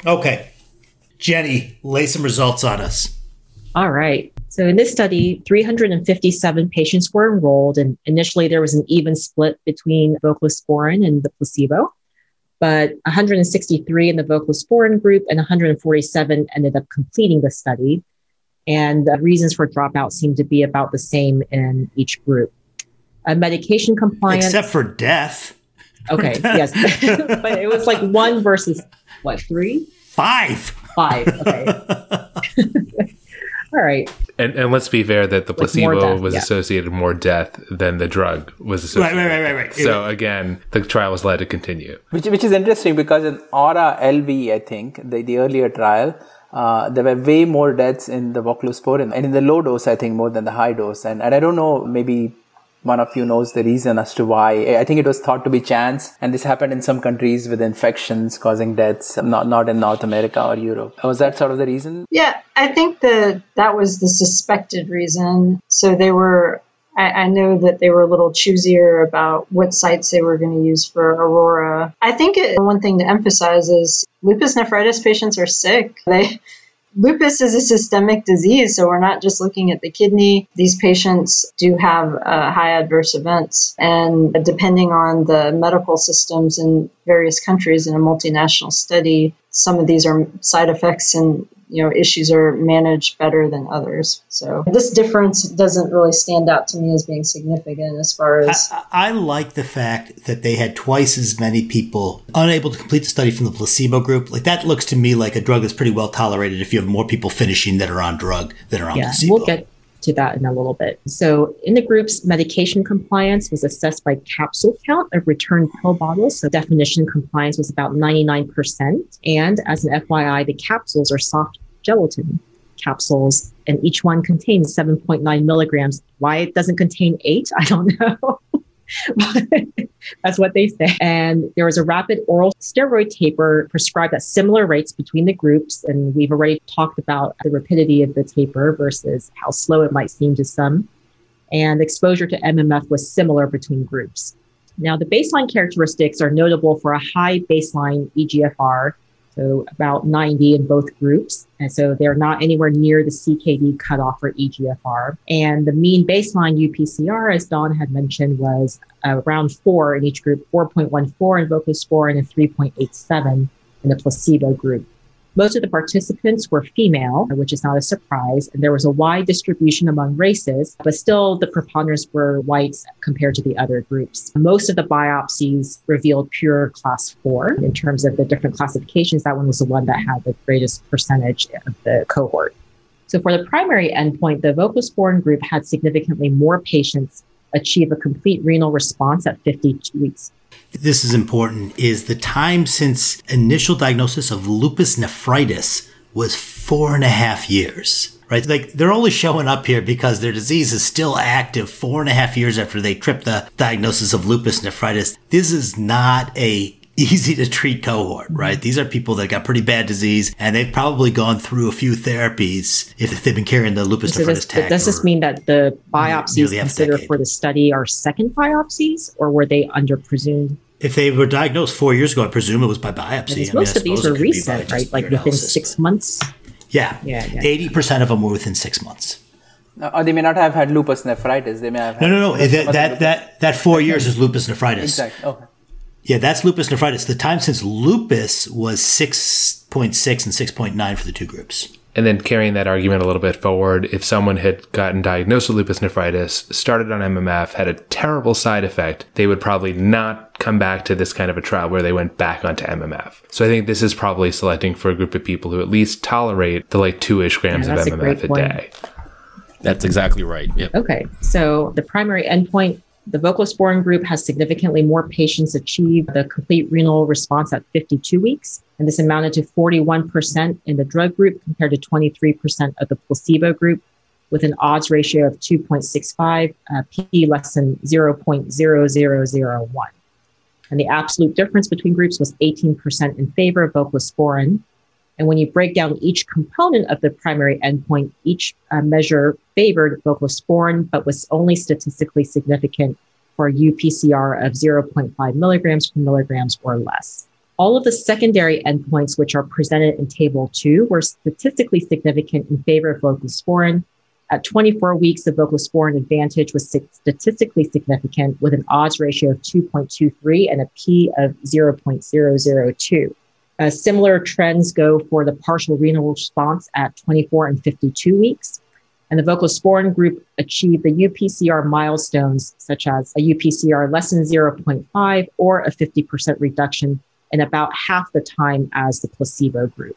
Okay. Jenny, lay some results on us. All right. So in this study, 357 patients were enrolled, and initially there was an even split between voclosporin and the placebo but 163 in the voclosporin group and 147 ended up completing the study. And the reasons for dropout seem to be about the same in each group. Uh, medication compliance. Except for death. Okay, yes. but it was like one versus what, three? Five. Five, okay. All right. And, and let's be fair that the placebo death, was yeah. associated more death than the drug was associated. Right, right, right, right, right. So again, the trial was allowed to continue. Which, which is interesting because in Aura LV, I think, the, the earlier trial, uh, there were way more deaths in the voclosporin and in the low dose, I think, more than the high dose. And, and I don't know, maybe one of you knows the reason as to why. I think it was thought to be chance, and this happened in some countries with infections causing deaths, not not in North America or Europe. Was that sort of the reason? Yeah, I think that that was the suspected reason. So they were. I, I know that they were a little choosier about what sites they were going to use for Aurora. I think it, one thing to emphasize is lupus nephritis patients are sick. They lupus is a systemic disease, so we're not just looking at the kidney. These patients do have uh, high adverse events, and depending on the medical systems in various countries in a multinational study, some of these are side effects and you know issues are managed better than others. So this difference doesn't really stand out to me as being significant as far as I, I, like the fact that they had twice as many people unable to complete the study from the placebo group. Like that looks to me like a drug that's pretty well tolerated if you have more people finishing that are on drug than are on yeah, placebo. We'll get to that in a little bit. So, in the groups, medication compliance was assessed by capsule count of returned pill bottles. So, definition compliance was about 99%. And as an FYI, the capsules are soft gelatin capsules, and each one contains 7.9 milligrams. Why it doesn't contain eight, I don't know. That's what they say. And there was a rapid oral steroid taper prescribed at similar rates between the groups. And we've already talked about the rapidity of the taper versus how slow it might seem to some. And exposure to MMF was similar between groups. Now, the baseline characteristics are notable for a high baseline EGFR so about 90 in both groups. And so they're not anywhere near the CKD cutoff for EGFR. And the mean baseline UPCR, as Dawn had mentioned, was around four in each group, 4.14 in voclosporin and a 3.87 in the placebo group. Most of the participants were female, which is not a surprise, and there was a wide distribution among races, but still the preponderance were whites compared to the other groups. Most of the biopsies revealed pure class four. In terms of the different classifications, that one was the one that had the greatest percentage of the cohort. So for the primary endpoint, the voclosporin group had significantly more patients achieve a complete renal response at 52 weeks this is important, is the time since initial diagnosis of lupus nephritis was four and a half years. Right? Like they're only showing up here because their disease is still active four and a half years after they tripped the diagnosis of lupus nephritis. This is not a easy to treat cohort, right? These are people that got pretty bad disease and they've probably gone through a few therapies if they've been carrying the lupus so nephritis tag. Does this mean that the biopsies considered for the study are second biopsies or were they under presumed if they were diagnosed four years ago, I presume it was by biopsy. most I mean, of these were recent, right? Like within six months. Yeah, yeah, eighty percent of them were within six months. or they may not have had lupus nephritis. They may have. no, no, no. That that, that that four years is lupus nephritis. Exactly. Okay. Yeah, that's lupus nephritis. The time since lupus was six point six and six point nine for the two groups. And then carrying that argument a little bit forward, if someone had gotten diagnosed with lupus nephritis, started on MMF, had a terrible side effect, they would probably not come back to this kind of a trial where they went back onto MMF. So I think this is probably selecting for a group of people who at least tolerate the like two ish grams yeah, of MMF a, a day. That's exactly right. Yep. Okay. So the primary endpoint the voclosporin group has significantly more patients achieve the complete renal response at 52 weeks, and this amounted to 41% in the drug group compared to 23% of the placebo group, with an odds ratio of 2.65, uh, p less than 0.0001. And the absolute difference between groups was 18% in favor of voclosporin. And when you break down each component of the primary endpoint, each uh, measure favored voclosporin, but was only statistically significant for a UPCR of 0.5 milligrams per milligrams or less. All of the secondary endpoints, which are presented in Table 2, were statistically significant in favor of voclosporin. At 24 weeks, the voclosporin advantage was statistically significant with an odds ratio of 2.23 and a p of 0.002. Uh, similar trends go for the partial renal response at 24 and 52 weeks. And the voclosporin group achieved the UPCR milestones, such as a UPCR less than 0.5 or a 50% reduction in about half the time as the placebo group.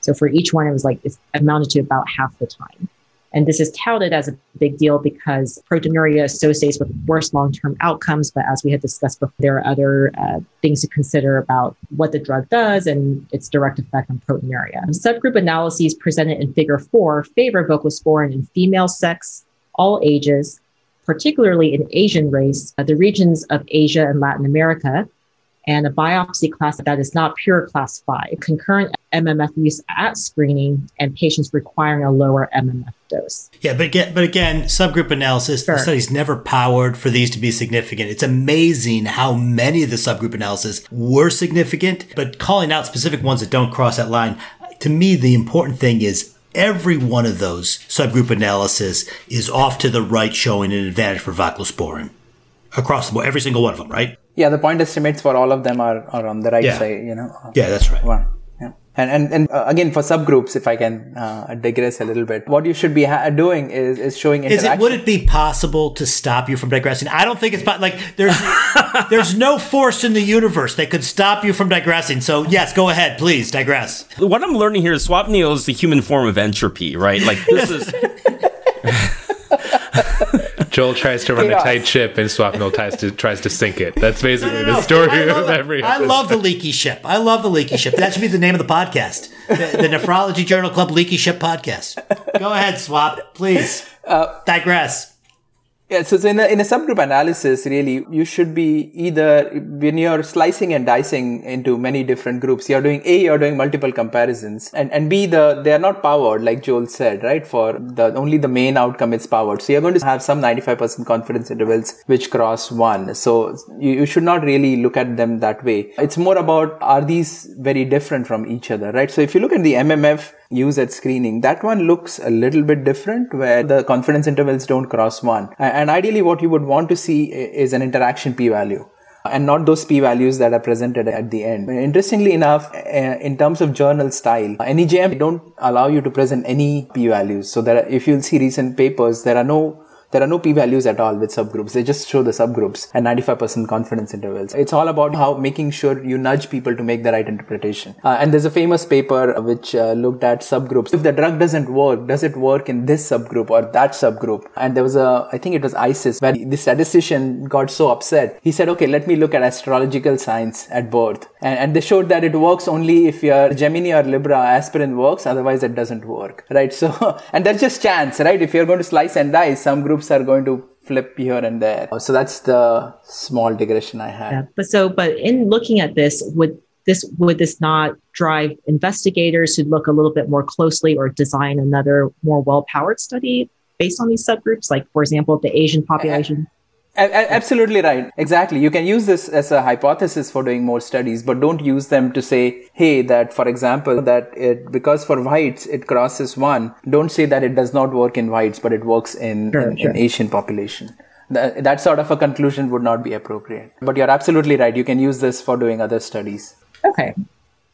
So for each one, it was like it amounted to about half the time. And this is touted as a big deal because proteinuria associates with worse long term outcomes. But as we had discussed before, there are other uh, things to consider about what the drug does and its direct effect on proteinuria. Subgroup analyses presented in figure four favor voclosporin in female sex, all ages, particularly in Asian race, uh, the regions of Asia and Latin America, and a biopsy class that is not pure class 5, concurrent MMF use at screening, and patients requiring a lower MMF dose. Yeah, but again, but again subgroup analysis, sure. the study's never powered for these to be significant. It's amazing how many of the subgroup analysis were significant, but calling out specific ones that don't cross that line, to me, the important thing is every one of those subgroup analysis is off to the right showing an advantage for voclosporin across the board, every single one of them, right? Yeah, the point estimates for all of them are, are on the right yeah. side, you know. Yeah, that's right. One. Yeah. And, and, and uh, again, for subgroups, if I can uh, digress a little bit, what you should be ha- doing is, is showing interaction. Is it, would it be possible to stop you from digressing? I don't think it's, like, there's, there's no force in the universe that could stop you from digressing. So yes, go ahead, please digress. What I'm learning here is Swapnil is the human form of entropy, right? Like this is... Joel tries to run a tight ship and Swapnil tries to tries to sink it. That's basically no, no, no. the story of every. Episode. I love the leaky ship. I love the leaky ship. That should be the name of the podcast, the, the Nephrology Journal Club Leaky Ship Podcast. Go ahead, Swap, please. Uh, digress. Yeah, so, so in, a, in a subgroup analysis, really, you should be either, when you're slicing and dicing into many different groups, you're doing A, you're doing multiple comparisons, and, and B, the, they are not powered, like Joel said, right? For the, only the main outcome is powered. So you're going to have some 95% confidence intervals which cross one. So you, you should not really look at them that way. It's more about, are these very different from each other, right? So if you look at the MMF, use at screening. That one looks a little bit different where the confidence intervals don't cross one. And ideally what you would want to see is an interaction p-value. and not those p values that are presented at the end. Interestingly enough, in terms of journal style, NEJM don't allow you to present any p values. So that if you'll see recent papers, there are no there are no p-values at all with subgroups. They just show the subgroups and 95% confidence intervals. It's all about how making sure you nudge people to make the right interpretation. Uh, and there's a famous paper which uh, looked at subgroups. If the drug doesn't work, does it work in this subgroup or that subgroup? And there was a, I think it was ISIS, where the statistician got so upset. He said, okay, let me look at astrological signs at birth. And, and they showed that it works only if your Gemini or Libra aspirin works, otherwise it doesn't work, right? So, and that's just chance, right? If you're going to slice and dice, some group groups are going to flip here and there. Oh, so that's the small digression I had. Yeah, but so, but in looking at this, would this would this not drive investigators to look a little bit more closely or design another more well-powered study based on these subgroups? Like, for example, the Asian population. Absolutely right. Exactly. You can use this as a hypothesis for doing more studies, but don't use them to say, hey, that for example, that it, because for whites it crosses one, don't say that it does not work in whites, but it works in, sure, in, sure. in Asian population. That, that sort of a conclusion would not be appropriate. But you're absolutely right. You can use this for doing other studies. Okay.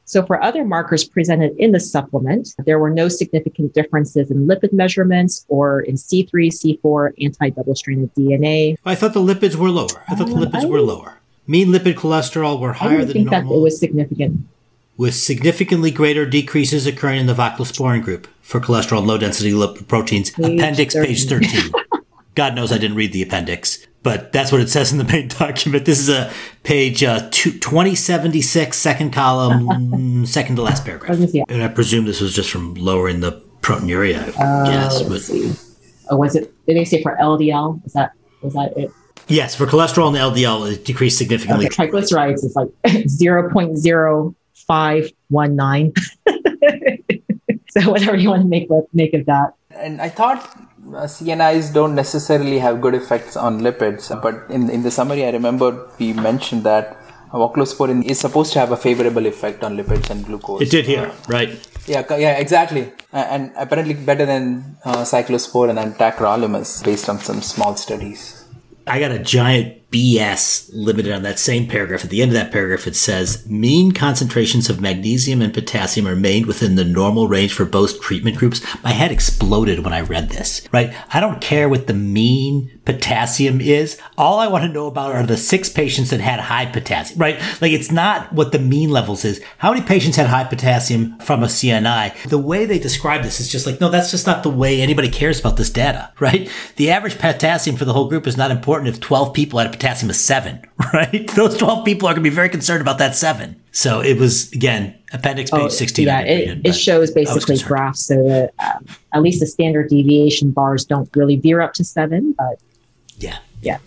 So for other markers presented in the supplement, there were no significant differences in lipid measurements or in C3, C4 anti-double stranded DNA. I thought the lipids were lower. I thought uh, the lipids I were lower. Mean lipid cholesterol were higher I than think normal. that it was significant. With significantly greater decreases occurring in the voclosporin group for cholesterol low density lipid proteins. Page appendix 13. page 13. God knows I didn't read the appendix but that's what it says in the main document. This is a page uh, two, 2076, second column, second to last paragraph. And I presume this was just from lowering the proteinuria. Uh, yes, but oh, was it? Did they say for LDL? Was that was that it? Yes, for cholesterol and LDL, it decreased significantly. Okay, triglycerides is like zero point zero five one nine. so whatever you want to make make of that. And I thought uh, CNIs don't necessarily have good effects on lipids, but in, in the summary, I remember we mentioned that voclosporin is supposed to have a favorable effect on lipids and glucose. It did here, uh, right? Yeah, yeah, exactly. And apparently better than uh, cyclosporin and tacrolimus based on some small studies. I got a giant BS limited on that same paragraph. At the end of that paragraph, it says mean concentrations of magnesium and potassium remained within the normal range for both treatment groups. My head exploded when I read this, right? I don't care what the mean potassium is. All I want to know about are the six patients that had high potassium, right? Like it's not what the mean levels is. How many patients had high potassium from a CNI? The way they describe this is just like, no, that's just not the way anybody cares about this data, right? The average potassium for the whole group is not important if 12 people had a potassium of seven, right? Those 12 people are going to be very concerned about that seven. So it was, again, appendix page oh, 16. Yeah, it, it shows basically graphs so that um, at least the standard deviation bars don't really veer up to seven, but yeah. Yeah.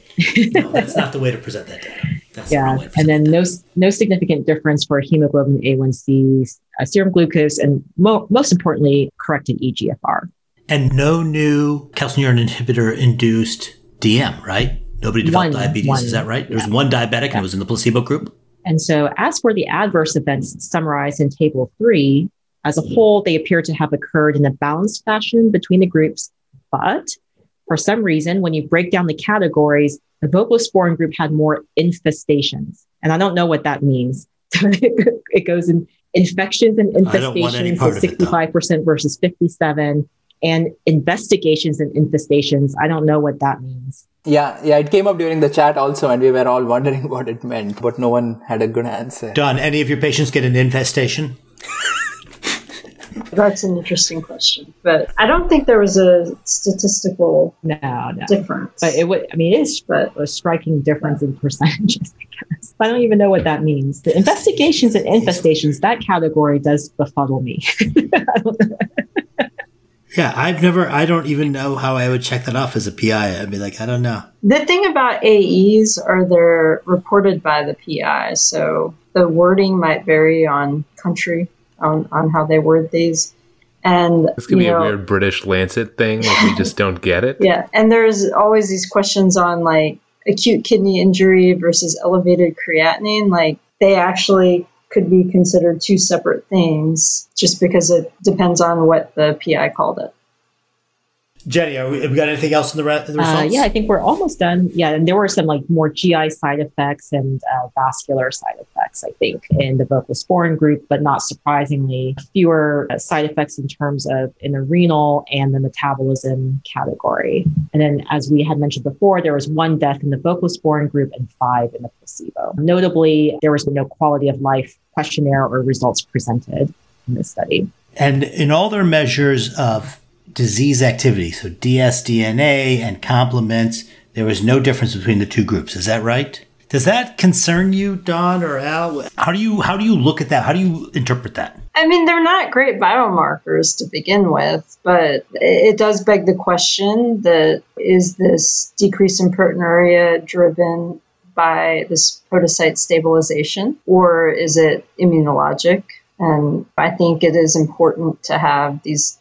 no, that's not the way to present that data. That's yeah, and then no no significant difference for hemoglobin A1C, uh, serum glucose, and mo- most importantly, corrected EGFR. And no new calcineurin inhibitor induced DM, right? Nobody developed one, diabetes. One, is that right? There was one diabetic yeah. and it was in the placebo group. And so, as for the adverse events summarized in Table 3, as a whole, they appear to have occurred in a balanced fashion between the groups. But for some reason, when you break down the categories, the voclosporin group had more infestations. And I don't know what that means. it goes in infections and infestations, 65% versus 57 and investigations and infestations. I don't know what that means. Yeah, yeah, it came up during the chat also, and we were all wondering what it meant, but no one had a good answer. Dawn, any of your patients get an infestation? That's an interesting question, but I don't think there was a statistical no, no. difference. But it would, I mean, it is but, a striking difference in percentages. I guess I don't even know what that means. The investigations and infestations, that category does befuddle me. Yeah, I've never, I don't even know how I would check that off as a PI. I'd be like, I don't know. The thing about AEs are they're reported by the PI, so the wording might vary on country, on, on how they word these. And this could be know, a weird British Lancet thing. Like we just don't get it. Yeah, and there's always these questions on like acute kidney injury versus elevated creatinine. Like they actually could be considered two separate things just because it depends on what the PI called it. Jenny, have we got anything else in the, re- the results? Uh, yeah, I think we're almost done. Yeah, and there were some like more GI side effects and uh, vascular side effects, I think, in the voclosporin group, but not surprisingly, fewer uh, side effects in terms of in the renal and the metabolism category. And then, as we had mentioned before, there was one death in the voclosporin group and five in the placebo. Notably, there was no quality of life questionnaire or results presented in this study. And in all their measures of disease activity, so dsDNA and complements, there was no difference between the two groups. Is that right? Does that concern you, Dawn or Al? How do you how do you look at that? How do you interpret that? I mean, they're not great biomarkers to begin with, but it does beg the question that is this decrease in proteinuria driven by this podocyte stabilization or is it immunologic? And I think it is important to have these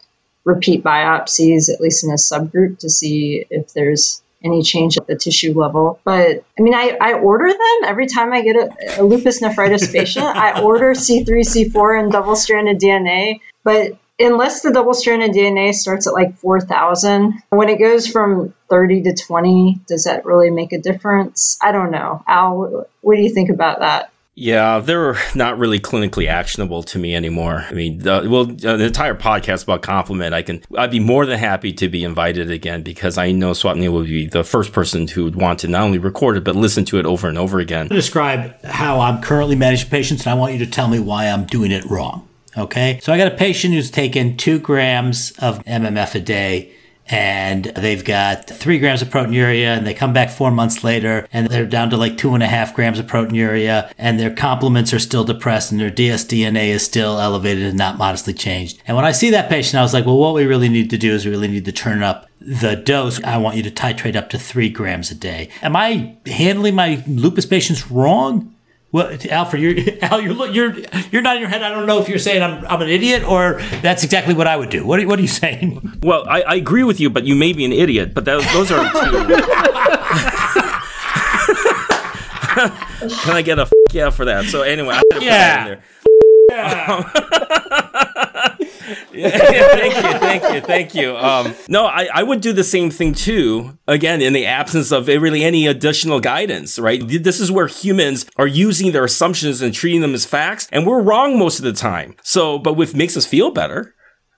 repeat biopsies, at least in a subgroup, to see if there's any change at the tissue level. But I mean, I, I order them every time I get a, a lupus nephritis patient. I order C3, C4, and double stranded DNA. But unless the double stranded DNA starts at like 4,000, when it goes from 30 to 20, does that really make a difference? I don't know. Al, what do you think about that? Yeah, they're not really clinically actionable to me anymore. I mean, the, well, uh, the entire podcast about complement, I can, I'd be more than happy to be invited again because I know Swapnil would be the first person who would want to not only record it, but listen to it over and over again. Describe how I'm currently managing patients, and I want you to tell me why I'm doing it wrong. Okay. So I got a patient who's taken two grams of MMF a day and they've got three grams of proteinuria and they come back four months later and they're down to like two and a half grams of proteinuria and their complements are still depressed and their dsDNA is still elevated and not modestly changed. And when I see that patient, I was like, well, what we really need to do is we really need to turn up the dose. I want you to titrate up to three grams a day. Am I handling my lupus patients wrong? Well, Alfred, you're Al, you're you're you're nodding your head. I don't know if you're saying I'm I'm an idiot or that's exactly what I would do. What are, what are you saying? Well, I, I agree with you, but you may be an idiot. But those those are two. Can I get a f- yeah for that? So anyway, I yeah. yeah, thank you, thank you, thank you. Um, no, I, I would do the same thing too. Again, in the absence of really any additional guidance, right? This is where humans are using their assumptions and treating them as facts, and we're wrong most of the time. So, but what makes us feel better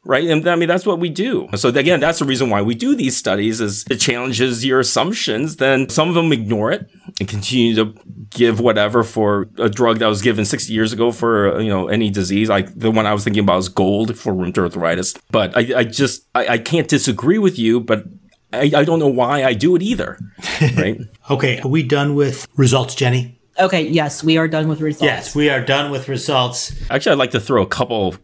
right? And I mean, that's what we do. So again, that's the reason why we do these studies is it challenges your assumptions. Then some of them ignore it and continue to give whatever for a drug that was given 60 years ago for, you know, any disease. Like the one I was thinking about is gold for rheumatoid arthritis. But I, I just, I, I can't disagree with you, but I, I don't know why I do it either. Right. okay. Are we done with results, Jenny? Okay, yes, we are done with results. Yes, we are done with results. Actually, I'd like to throw a couple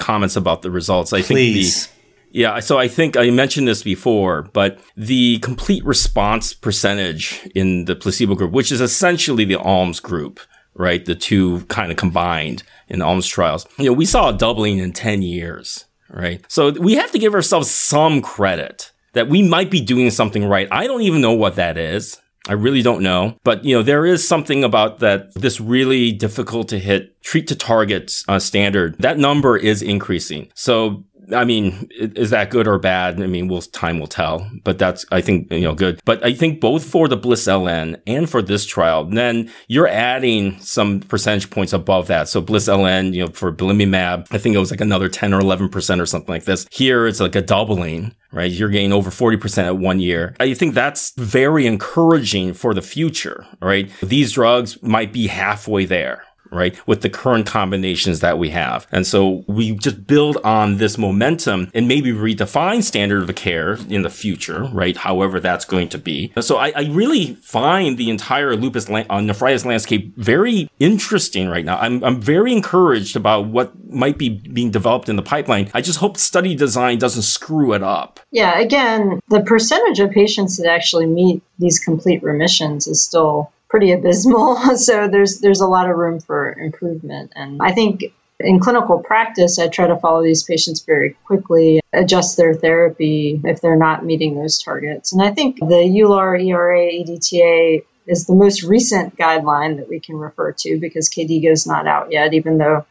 comments about the results. I Please. think the yeah, so I think I mentioned this before, but the complete response percentage in the placebo group, which is essentially the ALMS group, right? The two kind of combined in the ALMS trials. You know, we saw a doubling in 10 years, right? So we have to give ourselves some credit that we might be doing something right. I don't even know what that is. I really don't know. But, you know, there is something about that, this really difficult to hit treat to target uh, standard. That number is increasing. So I mean, is that good or bad? I mean, we'll, time will tell, but that's, I think, you know, good. But I think both for the Bliss LN and for this trial, then you're adding some percentage points above that. So Bliss LN, you know, for belimumab, I think it was like another 10 or 11% or something like this. Here it's like a doubling right? You're getting over 40% at one year. I think that's very encouraging for the future, right? These drugs might be halfway there, right? With the current combinations that we have. And so we just build on this momentum and maybe redefine standard of care in the future, right? However that's going to be. So I, I really find the entire lupus la- uh, nephritis landscape very interesting right now. I'm, I'm very encouraged about what might be being developed in the pipeline. I just hope study design doesn't screw it up. Yeah, again, the percentage of patients that actually meet these complete remissions is still pretty abysmal. So there's there's a lot of room for improvement. And I think in clinical practice, I try to follow these patients very quickly, adjust their therapy if they're not meeting those targets. And I think the EULAR, ERA, EDTA is the most recent guideline that we can refer to because KDIGO is not out yet, even though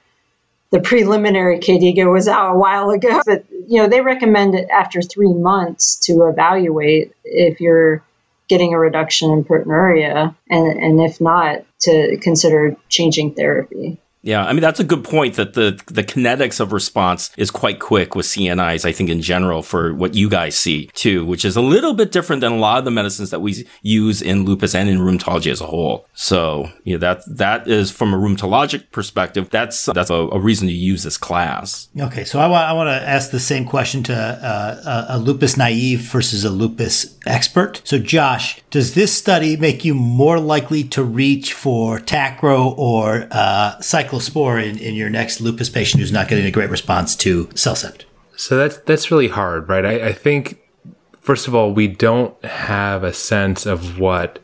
the preliminary KDIGO was out a while ago, but you know they recommend it after three months to evaluate if you're getting a reduction in proteinuria, and, and if not, to consider changing therapy. Yeah, I mean that's a good point that the the kinetics of response is quite quick with CNIs. I think in general for what you guys see too, which is a little bit different than a lot of the medicines that we use in lupus and in rheumatology as a whole. So yeah, that that is from a rheumatologic perspective. That's that's a, a reason to use this class. Okay, so I want I want to ask the same question to uh, a, a lupus naive versus a lupus expert. So Josh, does this study make you more likely to reach for Tacro or uh, cyclosporin in your next lupus patient who's not getting a great response to CellCept? So that's that's really hard, right? I, I think first of all, we don't have a sense of what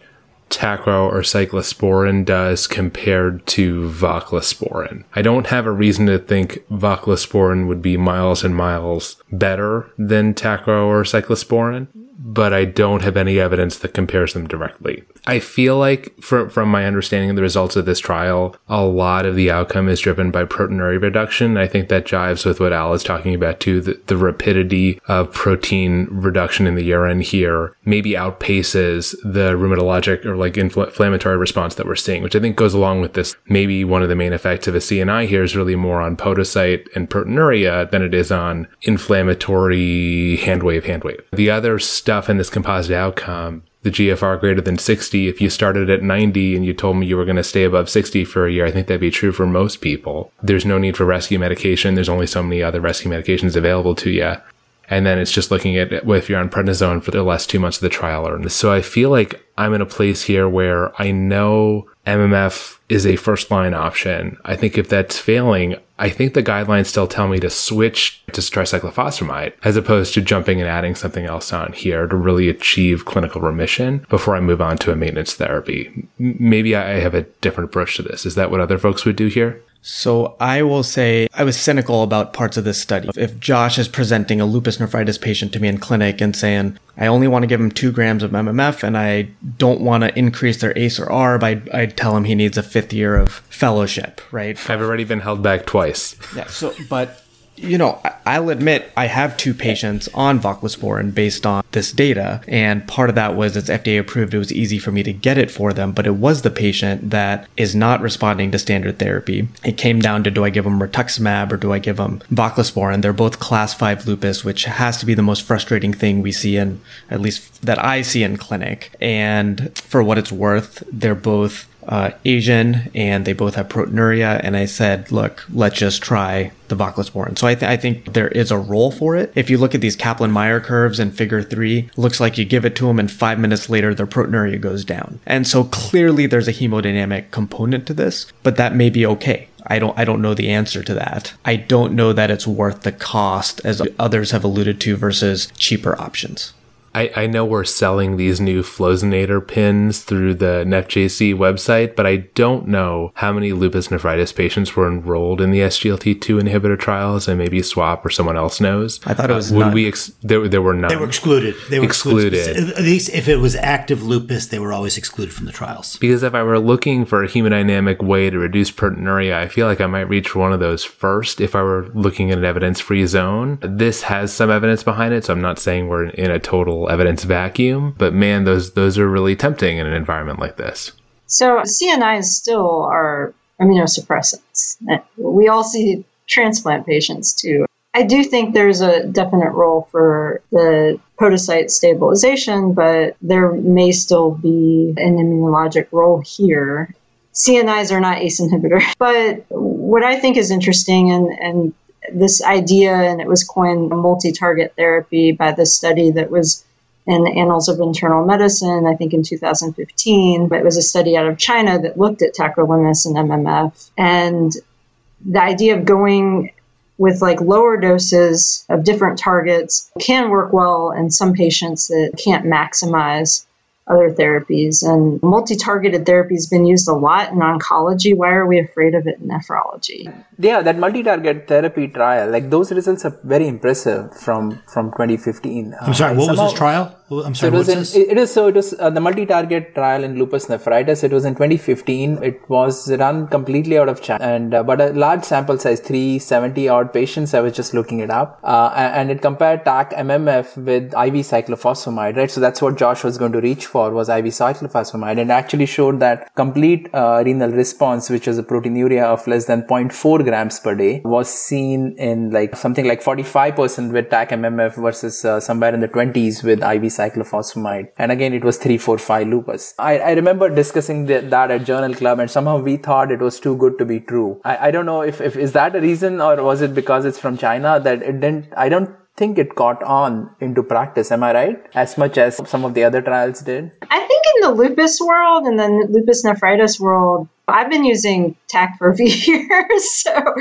Tacro or cyclosporin does compared to voclosporin. I don't have a reason to think voclosporin would be miles and miles better than Tacro or cyclosporin but I don't have any evidence that compares them directly. I feel like, from, from my understanding of the results of this trial, a lot of the outcome is driven by proteinuria reduction. I think that jives with what Al is talking about too. The, the rapidity of protein reduction in the urine here maybe outpaces the rheumatologic or like infl- inflammatory response that we're seeing, which I think goes along with this. Maybe one of the main effects of a CNI here is really more on podocyte and proteinuria than it is on inflammatory hand wave, hand wave. The other stuff in this composite outcome the GFR greater than 60. If you started at 90 and you told me you were going to stay above 60 for a year, I think that'd be true for most people. There's no need for rescue medication. There's only so many other rescue medications available to you. And then it's just looking at if you're on prednisone for the last two months of the trial. Or so I feel like I'm in a place here where I know MMF is a first line option. I think if that's failing, I think the guidelines still tell me to switch to tricyclophosphamide as opposed to jumping and adding something else on here to really achieve clinical remission before I move on to a maintenance therapy. Maybe I have a different approach to this. Is that what other folks would do here? So I will say I was cynical about parts of this study. If Josh is presenting a lupus nephritis patient to me in clinic and saying, I only want to give him two grams of MMF and I don't want to increase their ACE or ARB, I'd, I'd tell him he needs a fifth year of fellowship, right? I've already been held back twice. Yeah. So, but you know, I'll admit I have two patients on voclosporin based on this data, and part of that was it's FDA approved. It was easy for me to get it for them, but it was the patient that is not responding to standard therapy. It came down to do I give them rituximab or do I give them voclosporin? They're both class five lupus, which has to be the most frustrating thing we see in, at least that I see in clinic. And for what it's worth, they're both uh, Asian and they both have proteinuria. And I said, look, let's just try the voclosporin. So I, th- I think there is a role for it. If you look at these Kaplan-Meier curves in figure three, looks like you give it to them and five minutes later, their proteinuria goes down. And so clearly there's a hemodynamic component to this, but that may be okay. I don't I don't know the answer to that. I don't know that it's worth the cost as others have alluded to versus cheaper options. I, I know we're selling these new Flozinator pins through the NephJC website, but I don't know how many lupus nephritis patients were enrolled in the SGLT2 inhibitor trials, and maybe Swap or someone else knows. I thought it was uh, would none. we ex- there, there were none. They were excluded. They were excluded. Excluded. At least if it was active lupus, they were always excluded from the trials. Because if I were looking for a hemodynamic way to reduce proteinuria, I feel like I might reach for one of those first if I were looking at an evidence free zone. This has some evidence behind it, so I'm not saying we're in a total evidence vacuum, but man, those those are really tempting in an environment like this. So CNIs still are immunosuppressants. We all see transplant patients too. I do think there's a definite role for the podocyte stabilization, but there may still be an immunologic role here. CNIs are not ACE inhibitors. But what I think is interesting, and, and this idea, and it was coined multi target therapy by the study that was in the Annals of Internal Medicine, I think in 2015. But it was a study out of China that looked at tacrolimus and MMF. And the idea of going with like lower doses of different targets can work well in some patients that can't maximize other therapies. And multi targeted therapy has been used a lot in oncology. Why are we afraid of it in nephrology? Yeah, that multi target therapy trial, like those results are very impressive from, from 2015. I'm sorry, uh, what was this trial? I'm sorry, so it, was in, it is so it was uh, the multi-target trial in lupus nephritis. It was in 2015. It was run completely out of China, and uh, but a large sample size, 370 odd patients. I was just looking it up, uh, and it compared TAC MMF with IV cyclophosphamide. Right, so that's what Josh was going to reach for was IV cyclophosphamide, and actually showed that complete uh, renal response, which is a proteinuria of less than 0.4 grams per day, was seen in like something like 45% with TAC MMF versus uh, somewhere in the 20s with IV cyclophosphamide. And again, it was 345 lupus. I, I remember discussing the, that at Journal Club and somehow we thought it was too good to be true. I, I don't know if, if, is that a reason or was it because it's from China that it didn't, I don't think it caught on into practice. Am I right? As much as some of the other trials did? I think in the lupus world and the lupus nephritis world, I've been using TAC for a few years. So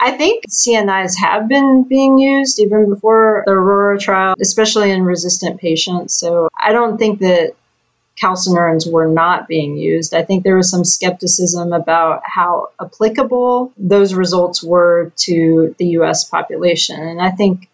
I think CNIs have been being used even before the Aurora trial, especially in resistant patients. So I don't think that calcineurins were not being used. I think there was some skepticism about how applicable those results were to the US population. And I think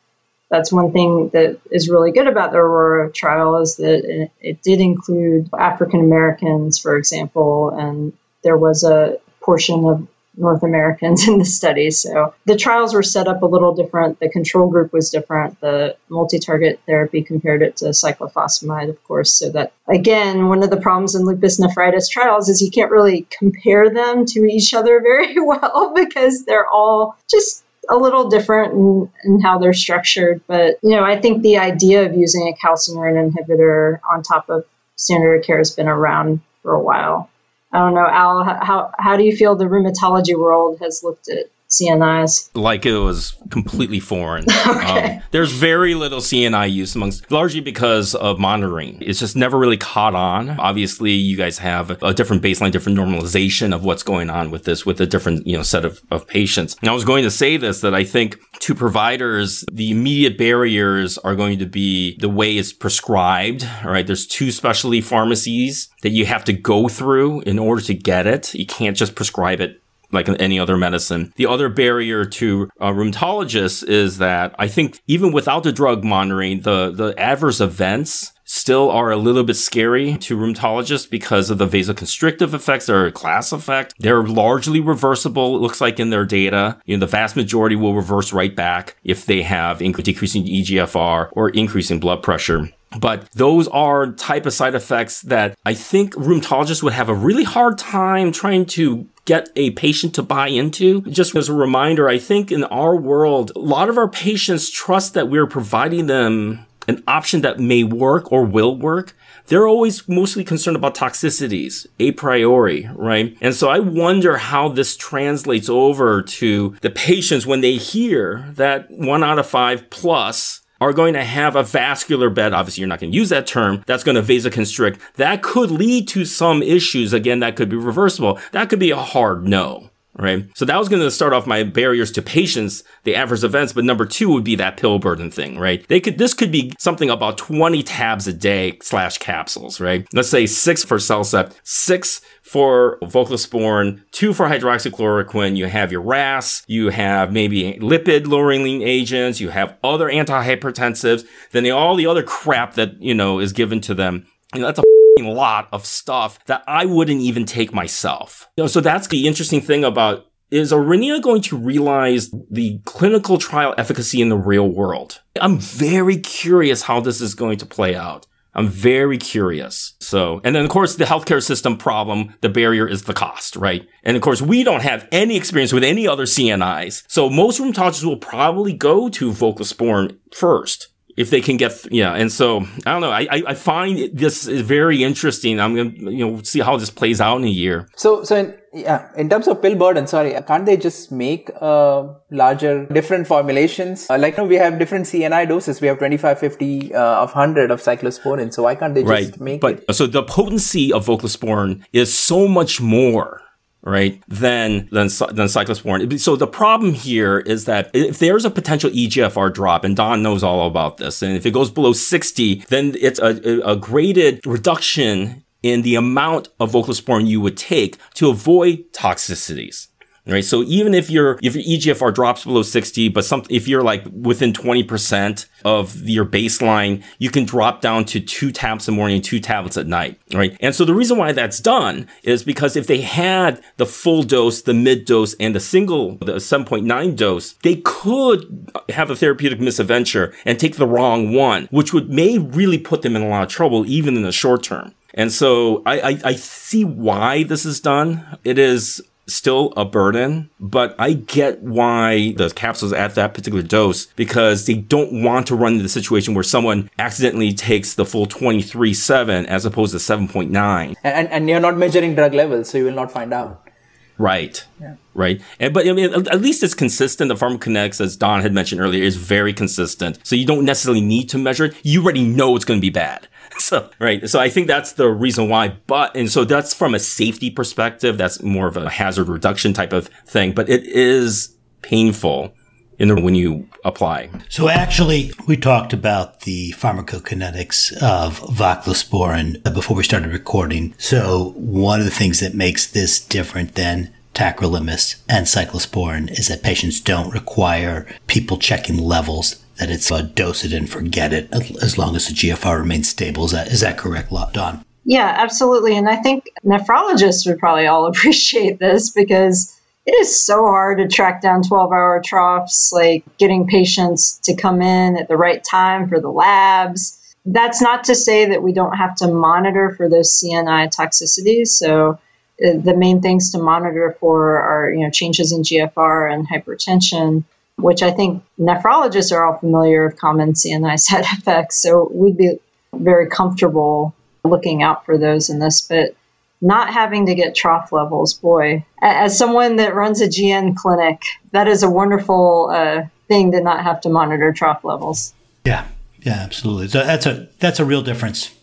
that's one thing that is really good about the Aurora trial is that it, it did include African Americans, for example, and there was a portion of North Americans in the study. So the trials were set up a little different. The control group was different. The multi target therapy compared it to cyclophosphamide, of course. So that, again, one of the problems in lupus nephritis trials is you can't really compare them to each other very well because they're all just a little different in, in how they're structured. But, you know, I think the idea of using a calcineurin inhibitor on top of standard of care has been around for a while. I don't know, Al, how, how do you feel the rheumatology world has looked at CNIs? Like it was completely foreign. okay. Um, there's very little CNI use amongst, largely because of monitoring. It's just never really caught on. Obviously, you guys have a different baseline, different normalization of what's going on with this, with a different, you know, set of, of patients. And I was going to say this, that I think to providers, the immediate barriers are going to be the way it's prescribed. All right. There's two specialty pharmacies that you have to go through in order to get it. You can't just prescribe it like any other medicine. The other barrier to uh, rheumatologists is that I think even without the drug monitoring, the, the adverse events still are a little bit scary to rheumatologists because of the vasoconstrictive effects. They're a class effect. They're largely reversible. It looks like in their data, you know, the vast majority will reverse right back if they have decreasing EGFR or increasing blood pressure. But those are type of side effects that I think rheumatologists would have a really hard time trying to get a patient to buy into. Just as a reminder, I think in our world, a lot of our patients trust that we're providing them an option that may work or will work. They're always mostly concerned about toxicities a priori, right? And so I wonder how this translates over to the patients when they hear that one out of five plus are going to have a vascular bed. Obviously, you're not going to use that term. That's going to vasoconstrict. That could lead to some issues. Again, that could be reversible. That could be a hard no. Right. So that was going to start off my barriers to patients, the adverse events. But number two would be that pill burden thing, right? They could, this could be something about 20 tabs a day slash capsules, right? Let's say six for CellCept, six for voclosporin, two for hydroxychloroquine. You have your RAS, you have maybe lipid lowering agents, you have other antihypertensives, then the, all the other crap that, you know, is given to them. You know, that's a lot of stuff that I wouldn't even take myself. You know, so that's the interesting thing about is Aurinia going to realize the clinical trial efficacy in the real world? I'm very curious how this is going to play out. I'm very curious. So, and then of course the healthcare system problem, the barrier is the cost, right? And of course we don't have any experience with any other CNIs. So most rheumatologists will probably go to voclosporin first if they can get yeah and so i don't know i i find this is very interesting. I'm gonna you know see how this plays out in a year. So so in, yeah in terms of pill burden sorry can't they just make uh, larger different formulations? Uh, like you know, we have different cni doses. We have 25 50 uh, of 100 of cyclosporin so why can't they just right. make but it? so the potency of voclosporin is so much more right, than, than, than cyclosporin. So the problem here is that if there's a potential EGFR drop, and Dawn knows all about this, and if it goes below 60, then it's a, a graded reduction in the amount of voclosporin you would take to avoid toxicities right? So even if your if your EGFR drops below 60, but some if you're like within 20% of your baseline, you can drop down to two tablets in the morning two tablets at night, right? And so the reason why that's done is because if they had the full dose, the mid dose, and the single, the 7.9 dose, they could have a therapeutic misadventure and take the wrong one, which would may really put them in a lot of trouble, even in the short term. And so I, I, I see why this is done. It is still a burden, but I get why the capsules at that particular dose because they don't want to run into the situation where someone accidentally takes the full 23.7 as opposed to 7.9. And, and you're not measuring drug levels, so you will not find out. Right. Yeah. Right. And, but I mean, at least it's consistent. The pharmacokinetics, as Dawn had mentioned earlier, is very consistent. So you don't necessarily need to measure it. You already know it's going to be bad. so right so i think that's the reason why but and so that's from a safety perspective that's more of a hazard reduction type of thing but it is painful in the, when you apply. So actually, we talked about the pharmacokinetics of voclosporin before we started recording. So one of the things that makes this different than tacrolimus and cyclosporin is that patients don't require people checking levels that it's a dose it and forget it as long as the GFR remains stable. Is that is that correct, Dawn? Yeah, absolutely. And I think nephrologists would probably all appreciate this because it is so hard to track down 12 hour troughs, like getting patients to come in at the right time for the labs. That's not to say that we don't have to monitor for those CNI toxicities. So uh, the main things to monitor for are you know changes in GFR and hypertension which I think nephrologists are all familiar of common CNI side effects. So we'd be very comfortable looking out for those in this. But not having to get trough levels, boy, as someone that runs a GN clinic, that is a wonderful uh, thing to not have to monitor trough levels. Yeah, yeah, absolutely. So that's a that's a real difference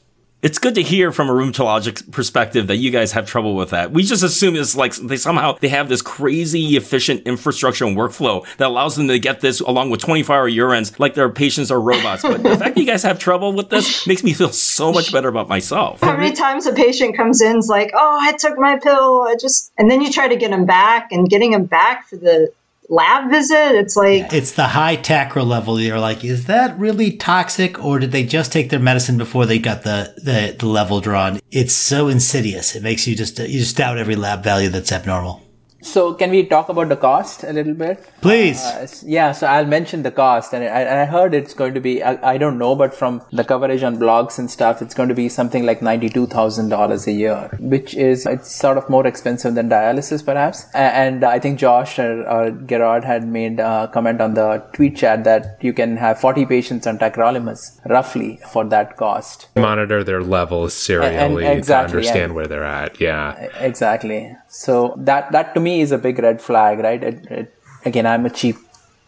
it's good to hear from a rheumatologic perspective that you guys have trouble with that. We just assume it's like they somehow they have this crazy efficient infrastructure and workflow that allows them to get this along with 24 hour urines like their patients are robots. But the fact that you guys have trouble with this makes me feel so much better about myself. How many times a patient comes in is like, oh, I took my pill, I just, and then you try to get them back and getting them back for the lab visit. It's like it's the high tacro level. You're like, is that really toxic, or did they just take their medicine before they got the, the, the level drawn? It's so insidious. It makes you just you just doubt every lab value that's abnormal. So can we talk about the cost a little bit? Please. Uh, yeah, so I'll mention the cost, and I, I heard it's going to be I, I, don't know, but from the coverage on blogs and stuff, it's going to be something like ninety two thousand dollars a year, which is it's sort of more expensive than dialysis, perhaps. And I think Josh or, or Gerard had made a comment on the tweet chat that you can have forty patients on tacrolimus roughly for that cost. Monitor their levels serially and, and exactly, to understand where they're at. Yeah, exactly. So that that to me is a big red flag, right? It, it, again, I'm a cheap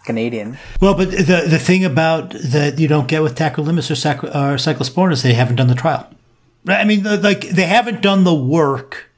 Canadian. Well, but the the thing about that you don't get with tacrolimus or, sac- or cyclosporin is they haven't done the trial. I mean, like they haven't done the work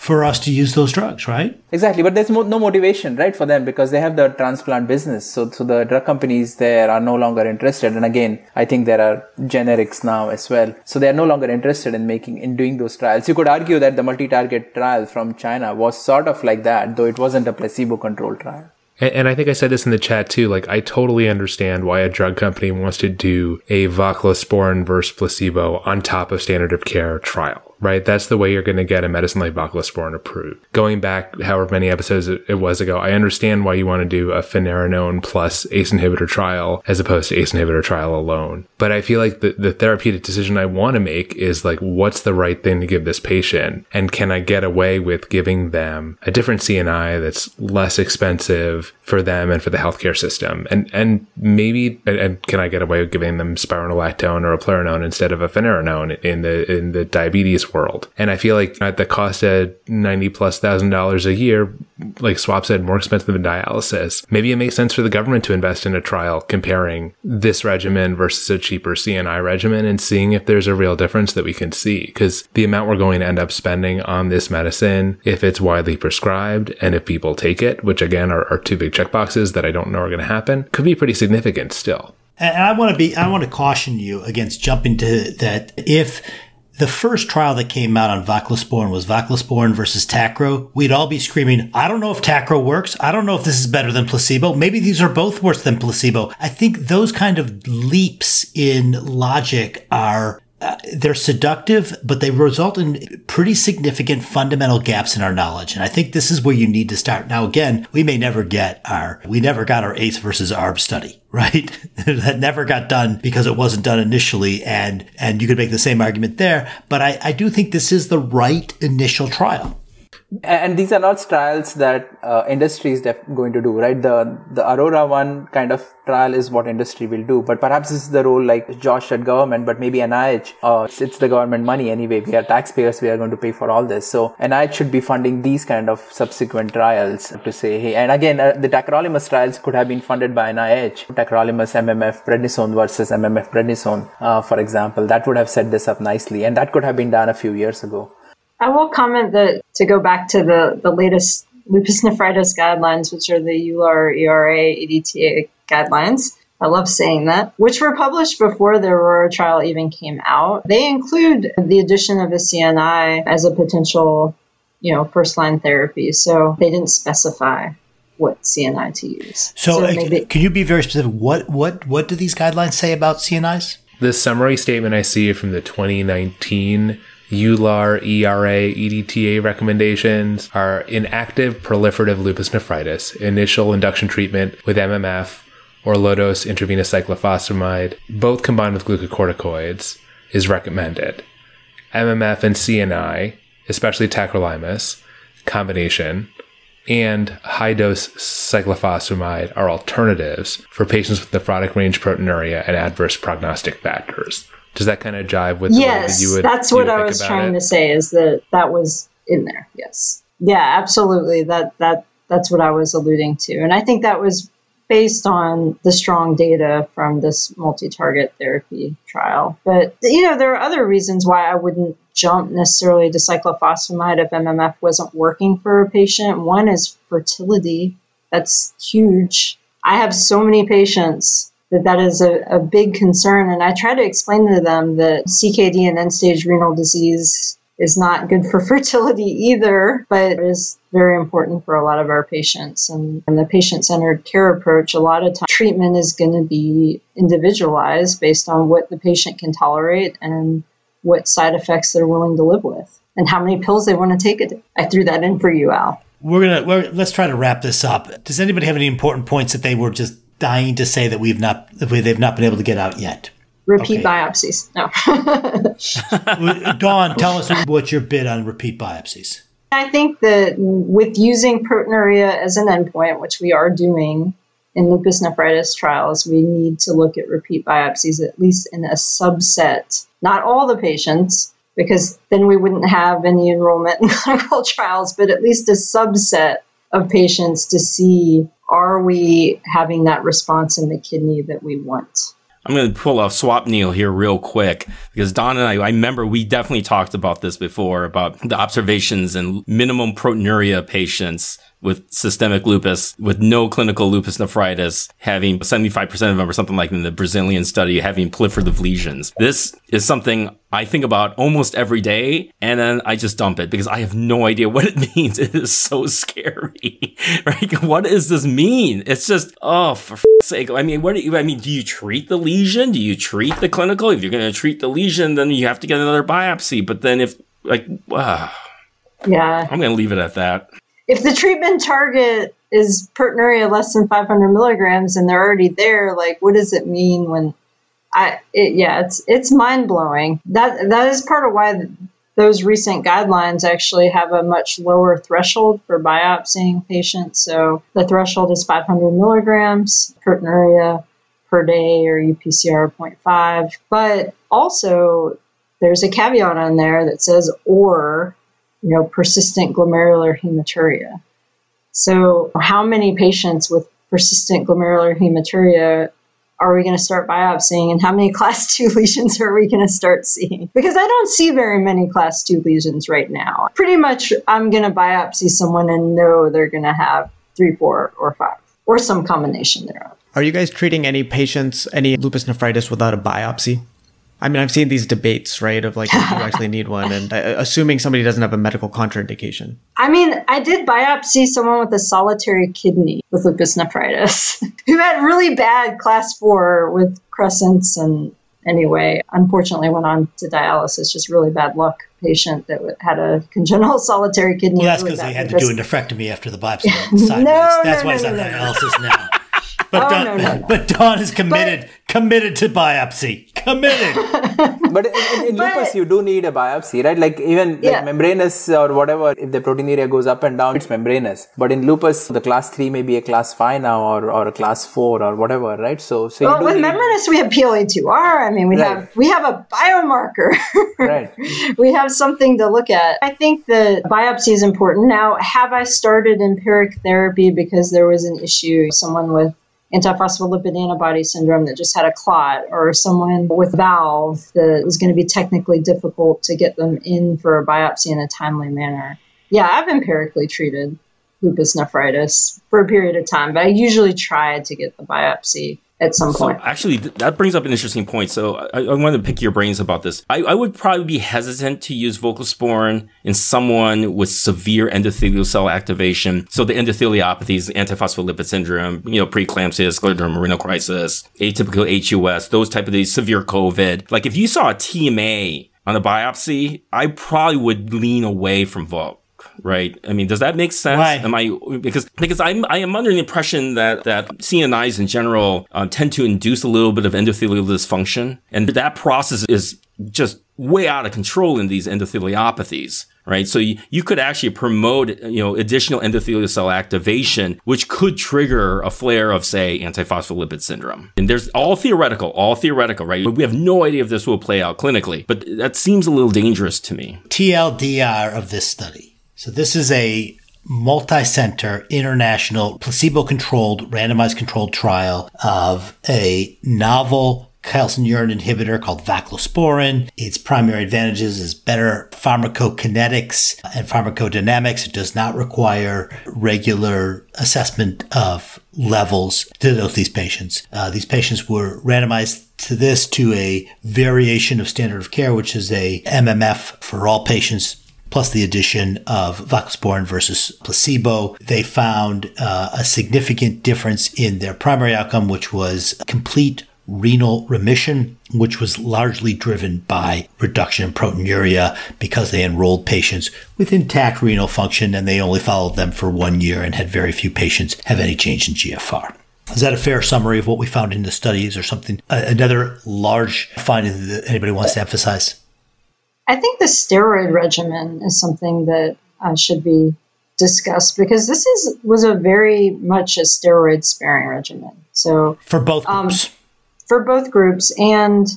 for us to use those drugs, right? Exactly, but there's no motivation, right, for them because they have the transplant business. So, so the drug companies there are no longer interested. And again, I think there are generics now as well. So they are no longer interested in making, in doing those trials. You could argue that the multi-target trial from China was sort of like that, though it wasn't a placebo-controlled trial. And, and I think I said this in the chat too. Like, I totally understand why a drug company wants to do a voclosporin versus placebo on top of standard of care trial right? That's the way you're going to get a medicine like voclosporin approved. Going back however many episodes it was ago, I understand why you want to do a finerenone plus ACE inhibitor trial as opposed to ACE inhibitor trial alone. But I feel like the, the therapeutic decision I want to make is like, what's the right thing to give this patient? And can I get away with giving them a different CNI that's less expensive for them and for the healthcare system? And, and maybe, and can I get away with giving them spironolactone or a eplerenone instead of a finerenone in the, in the diabetes world. And I feel like at the cost of 90 plus thousand dollars a year, like Swap said, more expensive than dialysis, maybe it makes sense for the government to invest in a trial comparing this regimen versus a cheaper CNI regimen and seeing if there's a real difference that we can see. Because the amount we're going to end up spending on this medicine, if it's widely prescribed and if people take it, which again are, are two big checkboxes that I don't know are going to happen, could be pretty significant still. And I want to be, I want to caution you against jumping to that. If the first trial that came out on voclosporin was voclosporin versus Tacro, we'd all be screaming, I don't know if Tacro works. I don't know if this is better than placebo. Maybe these are both worse than placebo. I think those kind of leaps in logic are they're seductive, but they result in pretty significant fundamental gaps in our knowledge. And I think this is where you need to start. Now, again, we may never get our, we never got our ACE versus ARB study, right? that never got done because it wasn't done initially. And, and you could make the same argument there. But I, I do think this is the right initial trial and these are not trials that uh, industry is def- going to do right? The the aurora one kind of trial is what industry will do but perhaps this is the role like josh said government but maybe nih uh, it's, it's the government money anyway. We are taxpayers we are going to pay for all this. So nih should be funding these kind of subsequent trials to say hey and again uh, the tacrolimus trials could have been funded by nih tacrolimus mmf prednisone versus mmf prednisone uh, for example that would have set this up nicely and that could have been done a few years ago I will comment that to go back to the, the latest lupus nephritis guidelines, which are the EULAR, ERA, EDTA guidelines. I love saying that, which were published before the Aurora trial even came out. They include the addition of a CNI as a potential, you know, first line therapy. So they didn't specify what CNI to use. So, so maybe- can you be very specific? What what what do these guidelines say about CNIs? The summary statement I see from the 2019 EULAR, ERA, EDTA recommendations are inactive proliferative lupus nephritis, initial induction treatment with MMF or low dose intravenous cyclophosphamide, both combined with glucocorticoids, is recommended. MMF and CNI, especially tacrolimus, combination, and high dose cyclophosphamide are alternatives for patients with nephrotic range proteinuria and adverse prognostic factors. Does that kind of jive with yes, that you would? That's what I was trying it? to say. Is that that was in there? Yes. Yeah, absolutely. That that that's what I was alluding to, and I think that was based on the strong data from this multi-target therapy trial. But you know, there are other reasons why I wouldn't jump necessarily to cyclophosphamide if MMF wasn't working for a patient. One is fertility. That's huge. I have so many patients that that is a, a big concern. And I try to explain to them that CKD and end stage renal disease is not good for fertility either, but it is very important for a lot of our patients. And, and the patient centered care approach, a lot of time treatment is going to be individualized based on what the patient can tolerate and what side effects they're willing to live with and how many pills they want to take a day. I threw that in for you, Al. We're gonna let's try to wrap this up. Does anybody have any important points that they were just dying to say that we've not they've not been able to get out yet. Repeat okay. biopsies. No. Dawn, tell us what's your bid on repeat biopsies. I think that with using proteinuria as an endpoint, which we are doing in lupus nephritis trials, we need to look at repeat biopsies at least in a subset, not all the patients, because then we wouldn't have any enrollment in clinical trials, but at least a subset of patients to see are we having that response in the kidney that we want? I'm going to pull off Swapnil here real quick because Dawn and I, I remember we definitely talked about this before about the observations in minimum proteinuria patients with systemic lupus with no clinical lupus nephritis, having 75% of them or something like in the Brazilian study having proliferative lesions. This is something I think about almost every day and then I just dump it because I have no idea what it means. It is so scary. right? What does this mean? It's just, oh, for f- sake. I mean, what do you, I mean, do you treat the lesion? Do you treat the clinical? If you're going to treat the lesion, then you have to get another biopsy. But then if, like, uh, yeah, I'm going to leave it at that if the treatment target is proteinuria less than 500 milligrams and they're already there, like what does it mean when I, it, yeah, it's, it's mind blowing. That, that is part of why those recent guidelines actually have a much lower threshold for biopsying patients. So the threshold is 500 milligrams proteinuria per day or UPCR 0.5. But also, there's a caveat on there that says or you know persistent glomerular hematuria. So how many patients with persistent glomerular hematuria are we going to start biopsying and how many class 2 lesions are we going to start seeing? Because i don't see very many class 2 lesions right now. Pretty much i'm going to biopsy someone and know they're going to have 3 4 or 5 or some combination thereof. Are you guys treating any patients any lupus nephritis without a biopsy I mean, I've seen these debates, right, of like, do you actually need one? And uh, assuming somebody doesn't have a medical contraindication. I mean, I did biopsy someone with a solitary kidney with lupus nephritis who had really bad class four with crescents and anyway, unfortunately went on to dialysis. Just really bad luck patient that had a congenital solitary kidney. Well, that's because really they had to do a nephrectomy after the biopsy. no, that's no, why he's no, on no, dialysis now. But, Oh, Dawn, no, no, no. but Dawn is committed, committed to biopsy. Committed. But in, in, in But- lupus, you do need a biopsy, right? Like even like Yeah. membranous or whatever, if the proteinuria goes up and down, it's membranous. But in lupus, the class three may be a class five now, or, or a class four, or whatever, right? So, so you Well, do with need, membranous, we have PLA2R. I mean, we Right. have we have a biomarker. Right. we have something to look at. I think the biopsy is important. Now, have I started empiric therapy because there was an issue? Someone with antiphospholipid antibody syndrome that just had a clot, or someone with valve that is going to be technically difficult to get them in for a biopsy in a timely manner. Yeah, I've empirically treated lupus nephritis for a period of time, but I usually try to get the biopsy at some So point. actually, th- that brings up an interesting point. So I, I want to pick your brains about this. I, I would probably be hesitant to use voclosporin in someone with severe endothelial cell activation. So the endotheliopathies, antiphospholipid syndrome, you know, preeclampsia, scleroderma renal crisis, atypical HUS, those type of these severe COVID. Like if you saw a TMA on a biopsy, I probably would lean away from Volk right? I mean, does that make sense? Why? Am I because because I'm I am under the impression that that CNIs in general um, tend to induce a little bit of endothelial dysfunction, and that process is just way out of control in these endotheliopathies. Right. So you, you could actually promote, you know, additional endothelial cell activation, which could trigger a flare of, say, antiphospholipid syndrome. And there's all theoretical, all theoretical, right? We have no idea if this will play out clinically, but that seems a little dangerous to me. TLDR of this study. So this is a multi-center international placebo-controlled randomized controlled trial of a novel calcineurin inhibitor called voclosporin. Its primary advantages is better pharmacokinetics and pharmacodynamics. It does not require regular assessment of levels to dose these patients. Uh, these patients were randomized to this to a variation of standard of care, which is a MMF for all patients plus the addition of voclosporin versus placebo. They found uh, a significant difference in their primary outcome, which was complete renal remission, which was largely driven by reduction in proteinuria because they enrolled patients with intact renal function and they only followed them for one year and had very few patients have any change in GFR. Is that a fair summary of what we found in the studies or something? Another large finding that anybody wants to emphasize? I think the steroid regimen is something that uh, should be discussed because this is was a very much a steroid sparing regimen. So For both Um, for both groups and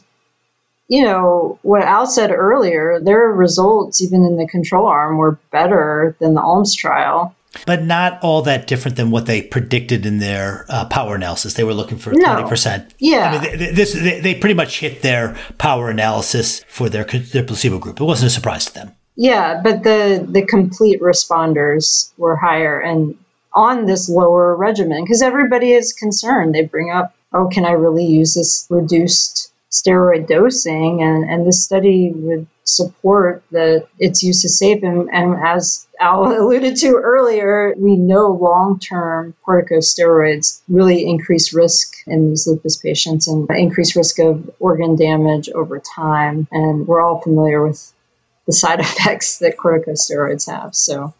you know what Al said earlier, their results even in the control arm were better than the ALMS trial. But not all that different than what they predicted in their uh, power analysis. They were looking for No. twenty percent. Yeah. I mean, they, this they, they pretty much hit their power analysis for their their placebo group. It wasn't a surprise to them. Yeah, but the the complete responders were higher and on this lower regimen because everybody is concerned. They bring up, oh, can I really use this reduced steroid dosing? And and this study would support that its use is safe. And, and as Al alluded to earlier, we know long term corticosteroids really increase risk in these lupus patients and increase risk of organ damage over time. And we're all familiar with the side effects that corticosteroids have. So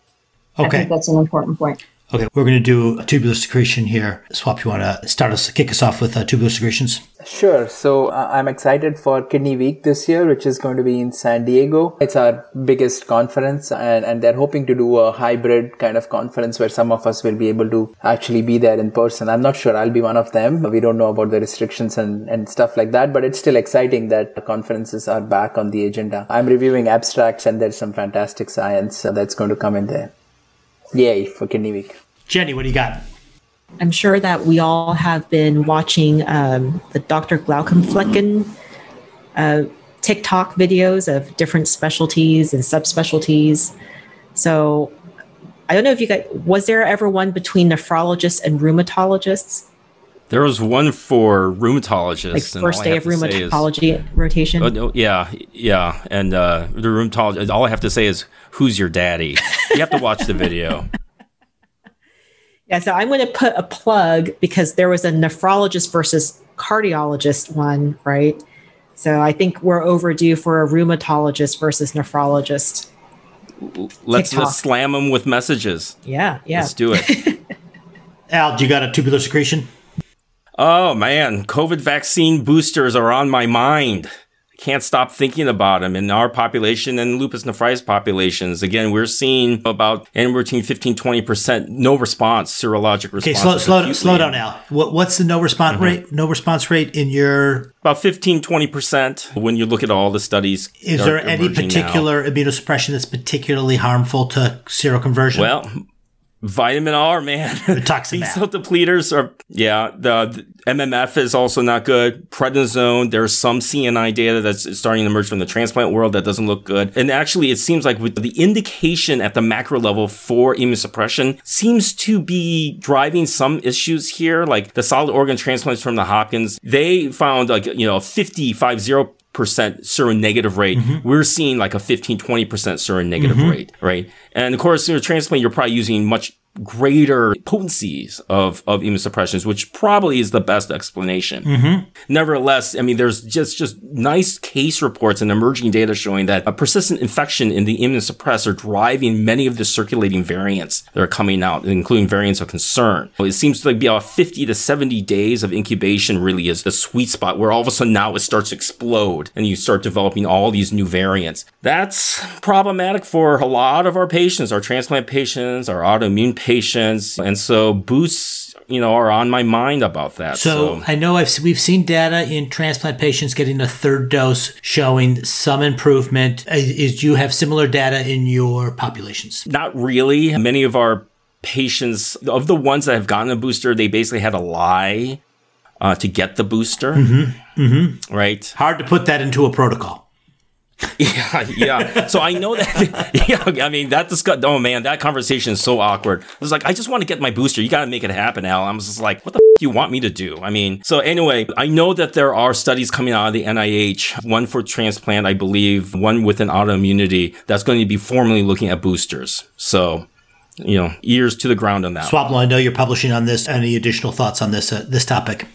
I Okay. think that's an important point. Okay. We're going to do a tubular secretion here. Swap, you want to start us, kick us off with uh, tubular secretions? Sure. So uh, I'm excited for Kidney Week this year, which is going to be in San Diego. It's our biggest conference and, and they're hoping to do a hybrid kind of conference where some of us will be able to actually be there in person. I'm not sure I'll be one of them. We don't know about the restrictions and, and stuff like that, but it's still exciting that conferences are back on the agenda. I'm reviewing abstracts and there's some fantastic science that's going to come in there. Yay for Kidney Week. Jenny, what do you got? I'm sure that we all have been watching um, the Dr. Glaucomflecken uh, TikTok videos of different specialties and subspecialties. So I don't know if you got, was there ever one between nephrologists and rheumatologists? There was one for rheumatologists. Like first day of rheumatology is, rotation? Oh, no, yeah, yeah. And uh, the rheumatologist, all I have to say is, who's your daddy? You have to watch the video. Yeah, so I'm going to put a plug because there was a nephrologist versus cardiologist one, right? So I think we're overdue for a rheumatologist versus nephrologist. Let's, let's slam them with messages. Yeah, yeah. Let's do it. Al, do you got a tubular secretion? Oh man, COVID vaccine boosters are on my mind can't stop thinking about them in our population and lupus nephritis populations. Again, we're seeing about anywhere between 15, 20% no response, serologic response. Okay, slow, slow, slow down now. What, what's the no response mm-hmm. rate? No response rate in your about 15, 20% when you look at all the studies. Is there any particular now. immunosuppression that's particularly harmful to seroconversion? Well, Vitamin R, man. Toxic. B cell depleters are, yeah, the, the, MMF is also not good. Prednisone, there's some CNI data that's starting to emerge from the transplant world that doesn't look good. And actually, it seems like with the indication at the macro level for immunosuppression seems to be driving some issues here. Like the solid organ transplants from the Hopkins, they found like, you know, 50, 50 percent seronegative rate. Mm-hmm. We're seeing like a 15, 20% seronegative mm-hmm. rate, right? And of course, in a transplant, you're probably using much greater potencies of, of immunosuppressions, which probably is the best explanation. Mm-hmm. Nevertheless, I mean, there's just, just nice case reports and emerging data showing that a persistent infection in the immunosuppressed are driving many of the circulating variants that are coming out, including variants of concern. It seems to be about 50 to 70 days of incubation really is the sweet spot where all of a sudden now it starts to explode and you start developing all these new variants. That's problematic for a lot of our patients, our transplant patients, our autoimmune patients. And so boosts, you know, are on my mind about that. So, so. I know I've, we've seen data in transplant patients getting a third dose showing some improvement. Uh, is, do you have similar data in your populations? Not really. Many of our patients, of the ones that have gotten a booster, they basically had a lie uh, to get the booster. Mm-hmm. Mm-hmm. Right. Hard to put that into a protocol. Yeah, yeah. So I know that. Yeah, I mean that discuss. Oh man, that conversation is so awkward. It was like, I just want to get my booster. You got to make it happen, Al. I was just like, what the you want me to do? I mean, so anyway, I know that there are studies coming out of the NIH. One for transplant, I believe. One with an autoimmunity that's going to be formally looking at boosters. So you know, ears to the ground on that. Swapnil, I know you're publishing on this. Any additional thoughts on this uh, this topic?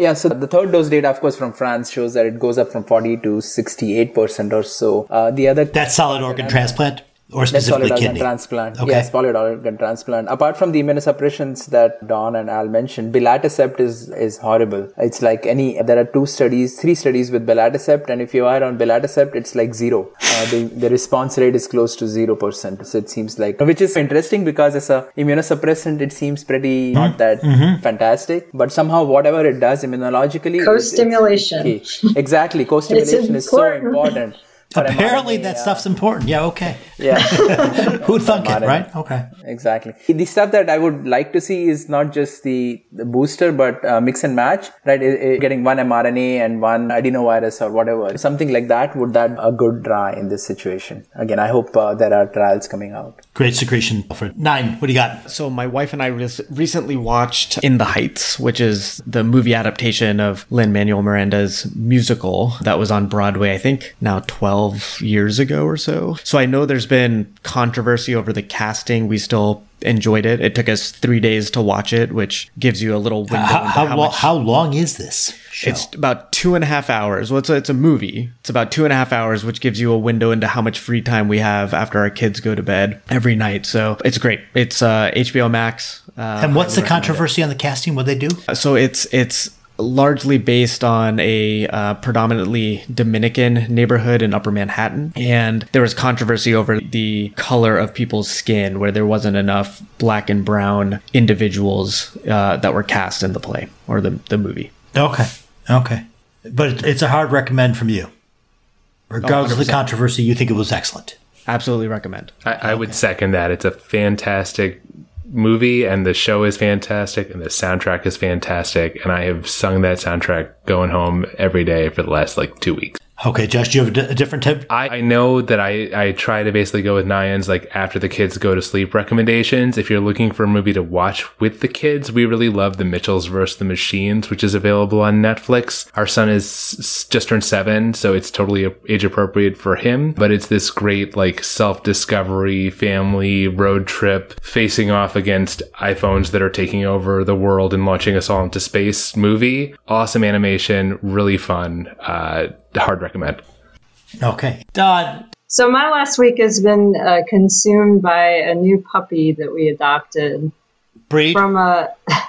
Yeah, so the third dose data, of course, from France shows that it goes up from 40 to 68% or so. Uh, the other. That's solid organ transplant? Or specifically solid kidney organ transplant. Okay. Yes, solid organ transplant. Apart from the immunosuppressions that Dawn and Al mentioned, belatacept is is horrible. It's like any. There are two studies, three studies with belatacept, and if you are on belatacept, it's like zero. Uh, the the response rate is close to zero percent. So it seems like, which is interesting because as a immunosuppressant, it seems pretty mm-hmm. not that mm-hmm. fantastic, but somehow whatever it does immunologically, co-stimulation. It's, it's exactly, co-stimulation is so important. Apparently, that uh, stuff's important. Yeah, okay. Yeah. Who'd thunk it, right? Okay. Exactly. The stuff that I would like to see is not just the, the booster, but uh, mix and match, right? It, it, getting one mRNA and one adenovirus or whatever. Something like that would that a good try in this situation. Again, I hope uh, there are trials coming out. Great secretion. For nine, what do you got? So, my wife and I re- recently watched In the Heights, which is the movie adaptation of Lin Manuel Miranda's musical that was on Broadway, I think now 12 12 years ago or so. So I know there's been controversy over the casting. We still enjoyed it. It took us three days to watch it, which gives you a little window. How, how, how, much, how long is this? Show? It's about two and a half hours. Well, it's a, it's a movie. It's about two and a half hours, which gives you a window into how much free time we have after our kids go to bed every night. So it's great. It's uh, HBO Max. Uh, and what's the controversy it. on the casting? What they do? So it's it's largely based on a uh, predominantly Dominican neighborhood in Upper Manhattan. And there was controversy over the color of people's skin, where there wasn't enough black and brown individuals uh, that were cast in the play or the, the movie. Okay. Okay. But it's a hard recommend from you. Regardless of the controversy, you think it was excellent. Absolutely recommend. I, I would second that. It's a fantastic movie, and the show is fantastic, and the soundtrack is fantastic. And I have sung that soundtrack going home every day for the last like two weeks. Okay, Josh, do you have a, different tip? I, I know that I, I try to basically go with Nayan's like after the kids go to sleep recommendations. If you're looking for a movie to watch with the kids, we really love The Mitchells vs. the Machines, which is available on Netflix. Our son is just turned seven, so it's totally age appropriate for him. But it's this great like self discovery family road trip facing off against iPhones that are taking over the world and launching us all into space movie. Awesome animation, really fun. Uh, hard recommend. Okay. Dawn, So my last week has been uh, consumed by a new puppy that we adopted breed. from a.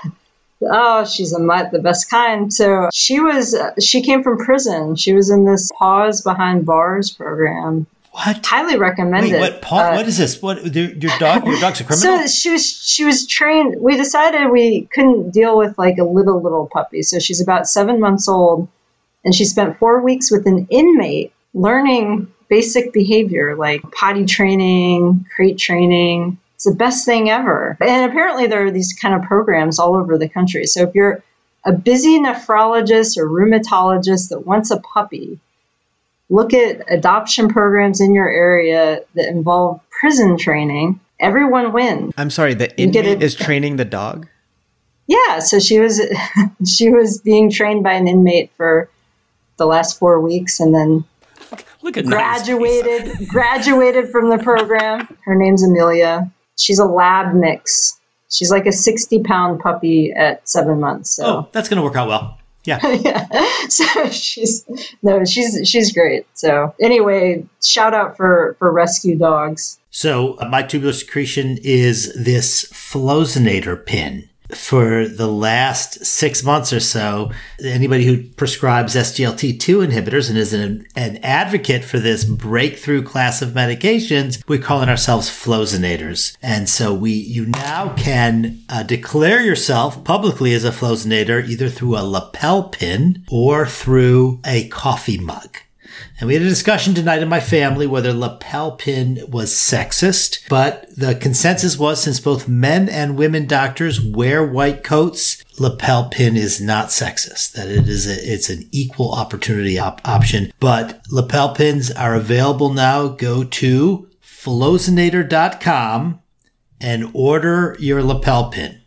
Oh, she's a mutt, the best kind. So she was, uh, she came from prison. She was in this Paws Behind Bars program. what? Highly recommended. Wait, what? Paul, Uh, what is this? What? Your your dog? Your dog's a criminal? So she was she was trained. We decided we couldn't deal with like a little little puppy. So she's about seven months old, and she spent four weeks with an inmate learning basic behavior like potty training, crate training. It's the best thing ever. And apparently there are these kind of programs all over the country. So if you're a busy nephrologist or rheumatologist that wants a puppy, look at adoption programs in your area that involve prison training. Everyone wins. I'm sorry, the inmate it. is training the dog? Yeah, so she was she was being trained by an inmate for the last four weeks, and then Look at graduated graduated from the program. Her name's Amelia. She's a lab mix. She's like a sixty pound puppy at seven months. So oh, that's going to work out well. Yeah. yeah, so she's no, she's she's great. So anyway, shout out for for rescue dogs. So uh, my tubular secretion is this Flozinator pin. For the last six months or so, anybody who prescribes SGLT2 inhibitors and is an, an advocate for this breakthrough class of medications, we're calling ourselves Flozinators. And so we, you now can uh, declare yourself publicly as a Flozinator either through a lapel pin or through a coffee mug. And we had a discussion tonight in my family whether lapel pin was sexist, but the consensus was since both men and women doctors wear white coats, lapel pin is not sexist. That it is a, it's an equal opportunity op- option. But lapel pins are available now. Go to flozinator.com and order your lapel pin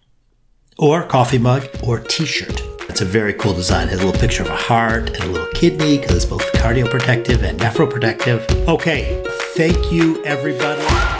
or coffee mug or t-shirt. It's a very cool design. It has a little picture of a heart and a little kidney because it's both cardioprotective and nephroprotective. Okay, thank you everybody.